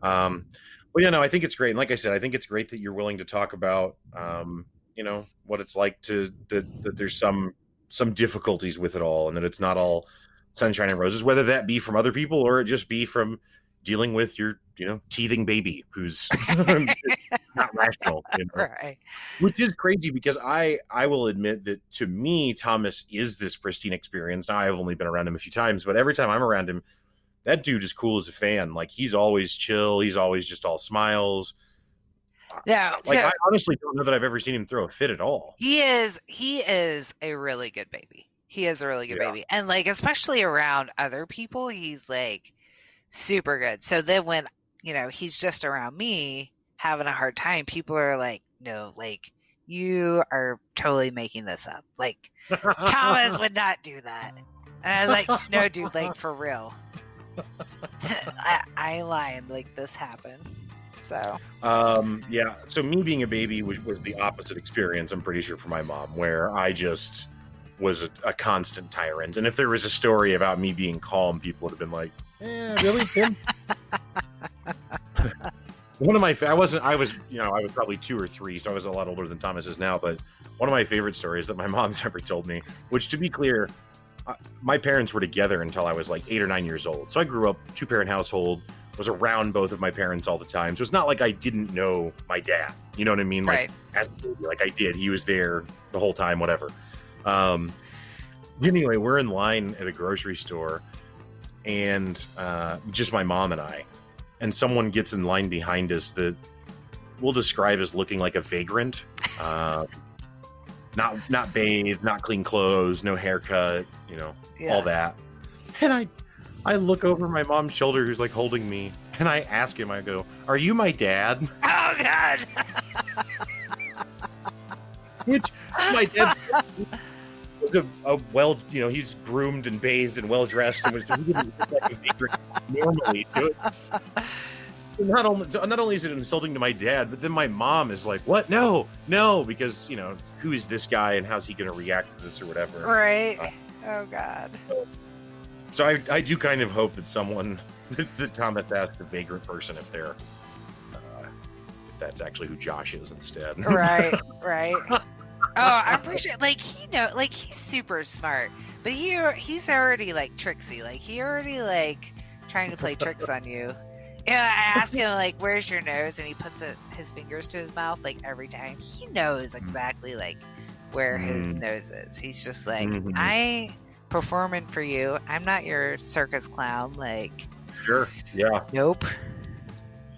Um, well, you know, I think it's great. And like I said, I think it's great that you're willing to talk about, um, you know, what it's like to that, that there's some some difficulties with it all, and that it's not all sunshine and roses. Whether that be from other people or it just be from dealing with your you know teething baby who's <laughs> <laughs> not rational you know? right. Which is crazy because i i will admit that to me thomas is this pristine experience. Now i've only been around him a few times but every time i'm around him that dude is cool as a fan. Like he's always chill. He's always just all smiles. Yeah like so, i honestly don't know that i've ever seen him throw a fit at all. He is he is a really good baby. He is a really good yeah. baby. And like especially around other people he's like super good. So then when, you know, he's just around me having a hard time, people are like, no, like, you are totally making this up. Like, Thomas would not do that. And I was like, no, dude, like, for real. <laughs> I, I lied. Like, this happened. So, um, yeah. So, me being a baby was, was the opposite experience, I'm pretty sure, for my mom, where I just was a, a, constant tyrant. And if there was a story about me being calm, people would have been like, "Yeah, really, Tim?" <laughs> one of my I wasn't I was you know I was probably two or three, so I was a lot older than Thomas is now. But one of my favorite stories that my <laughs> mom's ever told me, which to be clear, uh, my parents were together until I was like eight or nine years old. So I grew up two parent household, was around both of my parents all the time. So it's not like I didn't know my dad. You know what I mean? Like right. as like I did. He was there the whole time, whatever. Um, anyway, we're in line at a grocery store, and uh, just my mom and I, and someone gets in line behind us that we'll describe as looking like a vagrant. <laughs> Uh, not not bathed, not clean clothes, no haircut, you know, yeah. all that. And I I look over my mom's shoulder who's like holding me and I ask him, I go, Are you my dad? <laughs> Oh god. <laughs> Which my dad's was a, a, well, you know, he's groomed and bathed and well dressed, and was normally to it. Not only, not only is it insulting to my dad, but then my mom is like, "What? No, no!" Because you know, who is this guy and how's he going to react to this or whatever? Right. Uh, oh God. So, so, I, I do kind of hope that someone <laughs> that Thomas asks a vagrant person if they're uh, if that's actually who Josh is instead. Right. <laughs> Right. Oh, I <laughs> appreciate like he know like he's super smart, but he he's already like tricksy. Like he already like trying to play tricks on you. Yeah, I ask him like, "Where's your nose?" and he puts it, his fingers to his mouth like every time. He knows exactly like where mm. his nose is. He's just like, mm-hmm. "I performing for you. I'm not your circus clown." Like, sure, yeah, nope.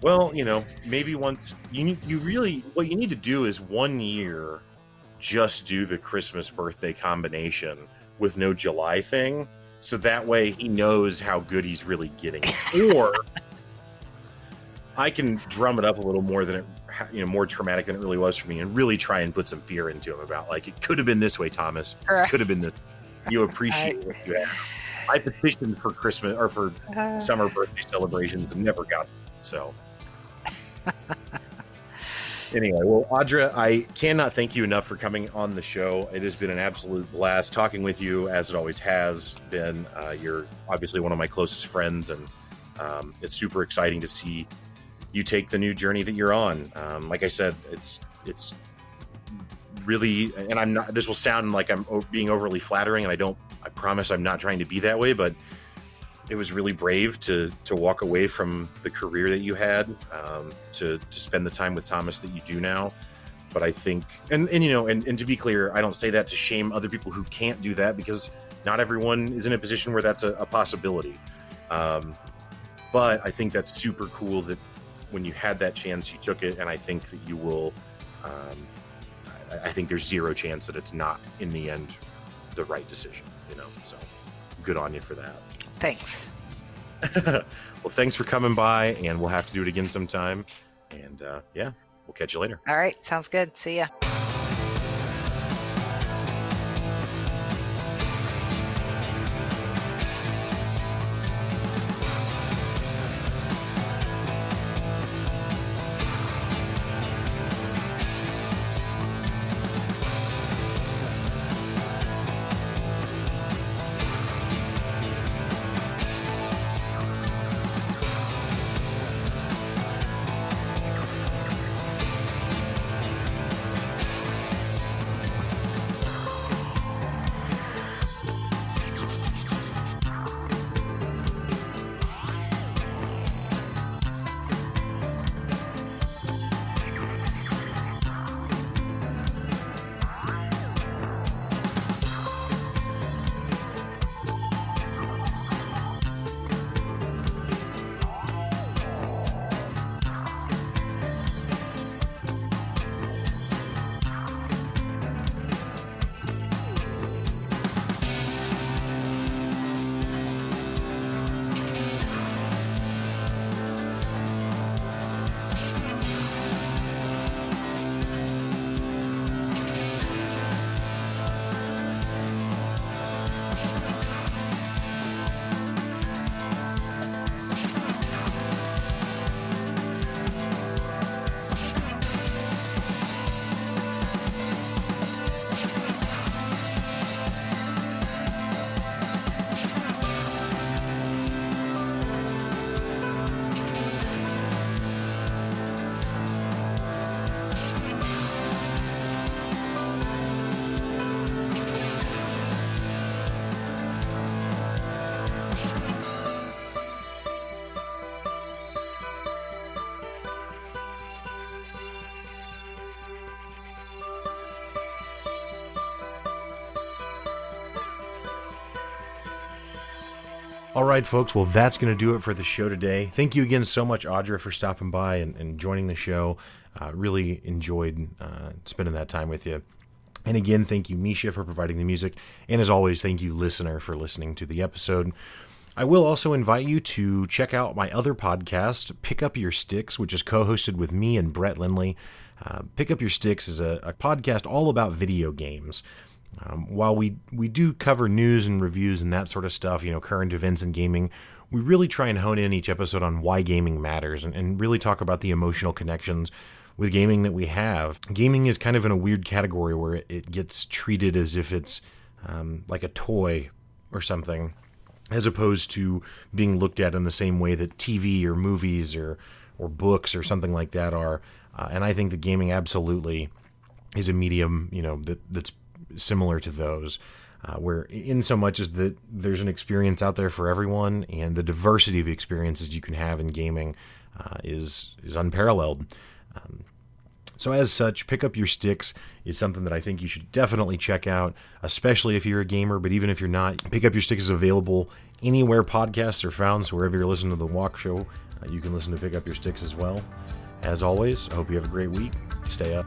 Well, you know, maybe once you you really what you need to do is one year just do the Christmas birthday combination with no July thing. So that way he knows how good he's really getting. <laughs> or I can drum it up a little more than it you know more traumatic than it really was for me, and really try and put some fear into him about like it could have been this way, Thomas. Could have been this. You appreciate what you have. I petitioned for Christmas or for uh, summer birthday celebrations and never got them. So. <laughs> anyway, well, Audre, I cannot thank you enough for coming on the show. It has been an absolute blast talking with you, as it always has been. Uh, you're obviously one of my closest friends, and um, it's super exciting to see you take the new journey that you're on. Um, like I said, it's it's really, and I'm not. This will sound like I'm being overly flattering, and I don't. I promise I'm not trying to be that way, but it was really brave to to walk away from the career that you had um, to to spend the time with Thomas that you do now. But I think, and and you know, and, and to be clear, I don't say that to shame other people who can't do that because not everyone is in a position where that's a, a possibility. Um, but I think that's super cool that when you had that chance, you took it, and I think that you will. Um, I, I think there's zero chance that it's not in the end the right decision. You know, so good on you for that. Thanks. <laughs> well, thanks for coming by, and we'll have to do it again sometime. And uh, yeah, we'll catch you later. All right, sounds good. See ya. All right, folks. Well, that's going to do it for the show today. Thank you again so much, Audre, for stopping by and, and joining the show. Uh, really enjoyed uh, spending that time with you. And again, thank you, Misha, for providing the music. And as always, thank you, listener, for listening to the episode. I will also invite you to check out my other podcast, Pick Up Your Sticks, which is co hosted with me and Brett Lindley. Uh, Pick Up Your Sticks is a, a podcast all about video games. Um, while we we do cover news and reviews and that sort of stuff, you know, current events in gaming, we really try and hone in each episode on why gaming matters and, and really talk about the emotional connections with gaming that we have. Gaming is kind of in a weird category where it, it gets treated as if it's um, like a toy or something, as opposed to being looked at in the same way that TV or movies or or books or something like that are. Uh, and I think that gaming absolutely is a medium, you know, that that's similar to those. Uh, where in so much as that there's an experience out there for everyone, and the diversity of experiences you can have in gaming uh, is is unparalleled. Um, so as such, pick up your sticks is something that I think you should definitely check out, especially if you're a gamer. But even if you're not, pick up your sticks is available anywhere podcasts are found. So wherever you're listening to the Walk Show, uh, you can listen to Pick Up Your Sticks as well. As always, I hope you have a great week. Stay up.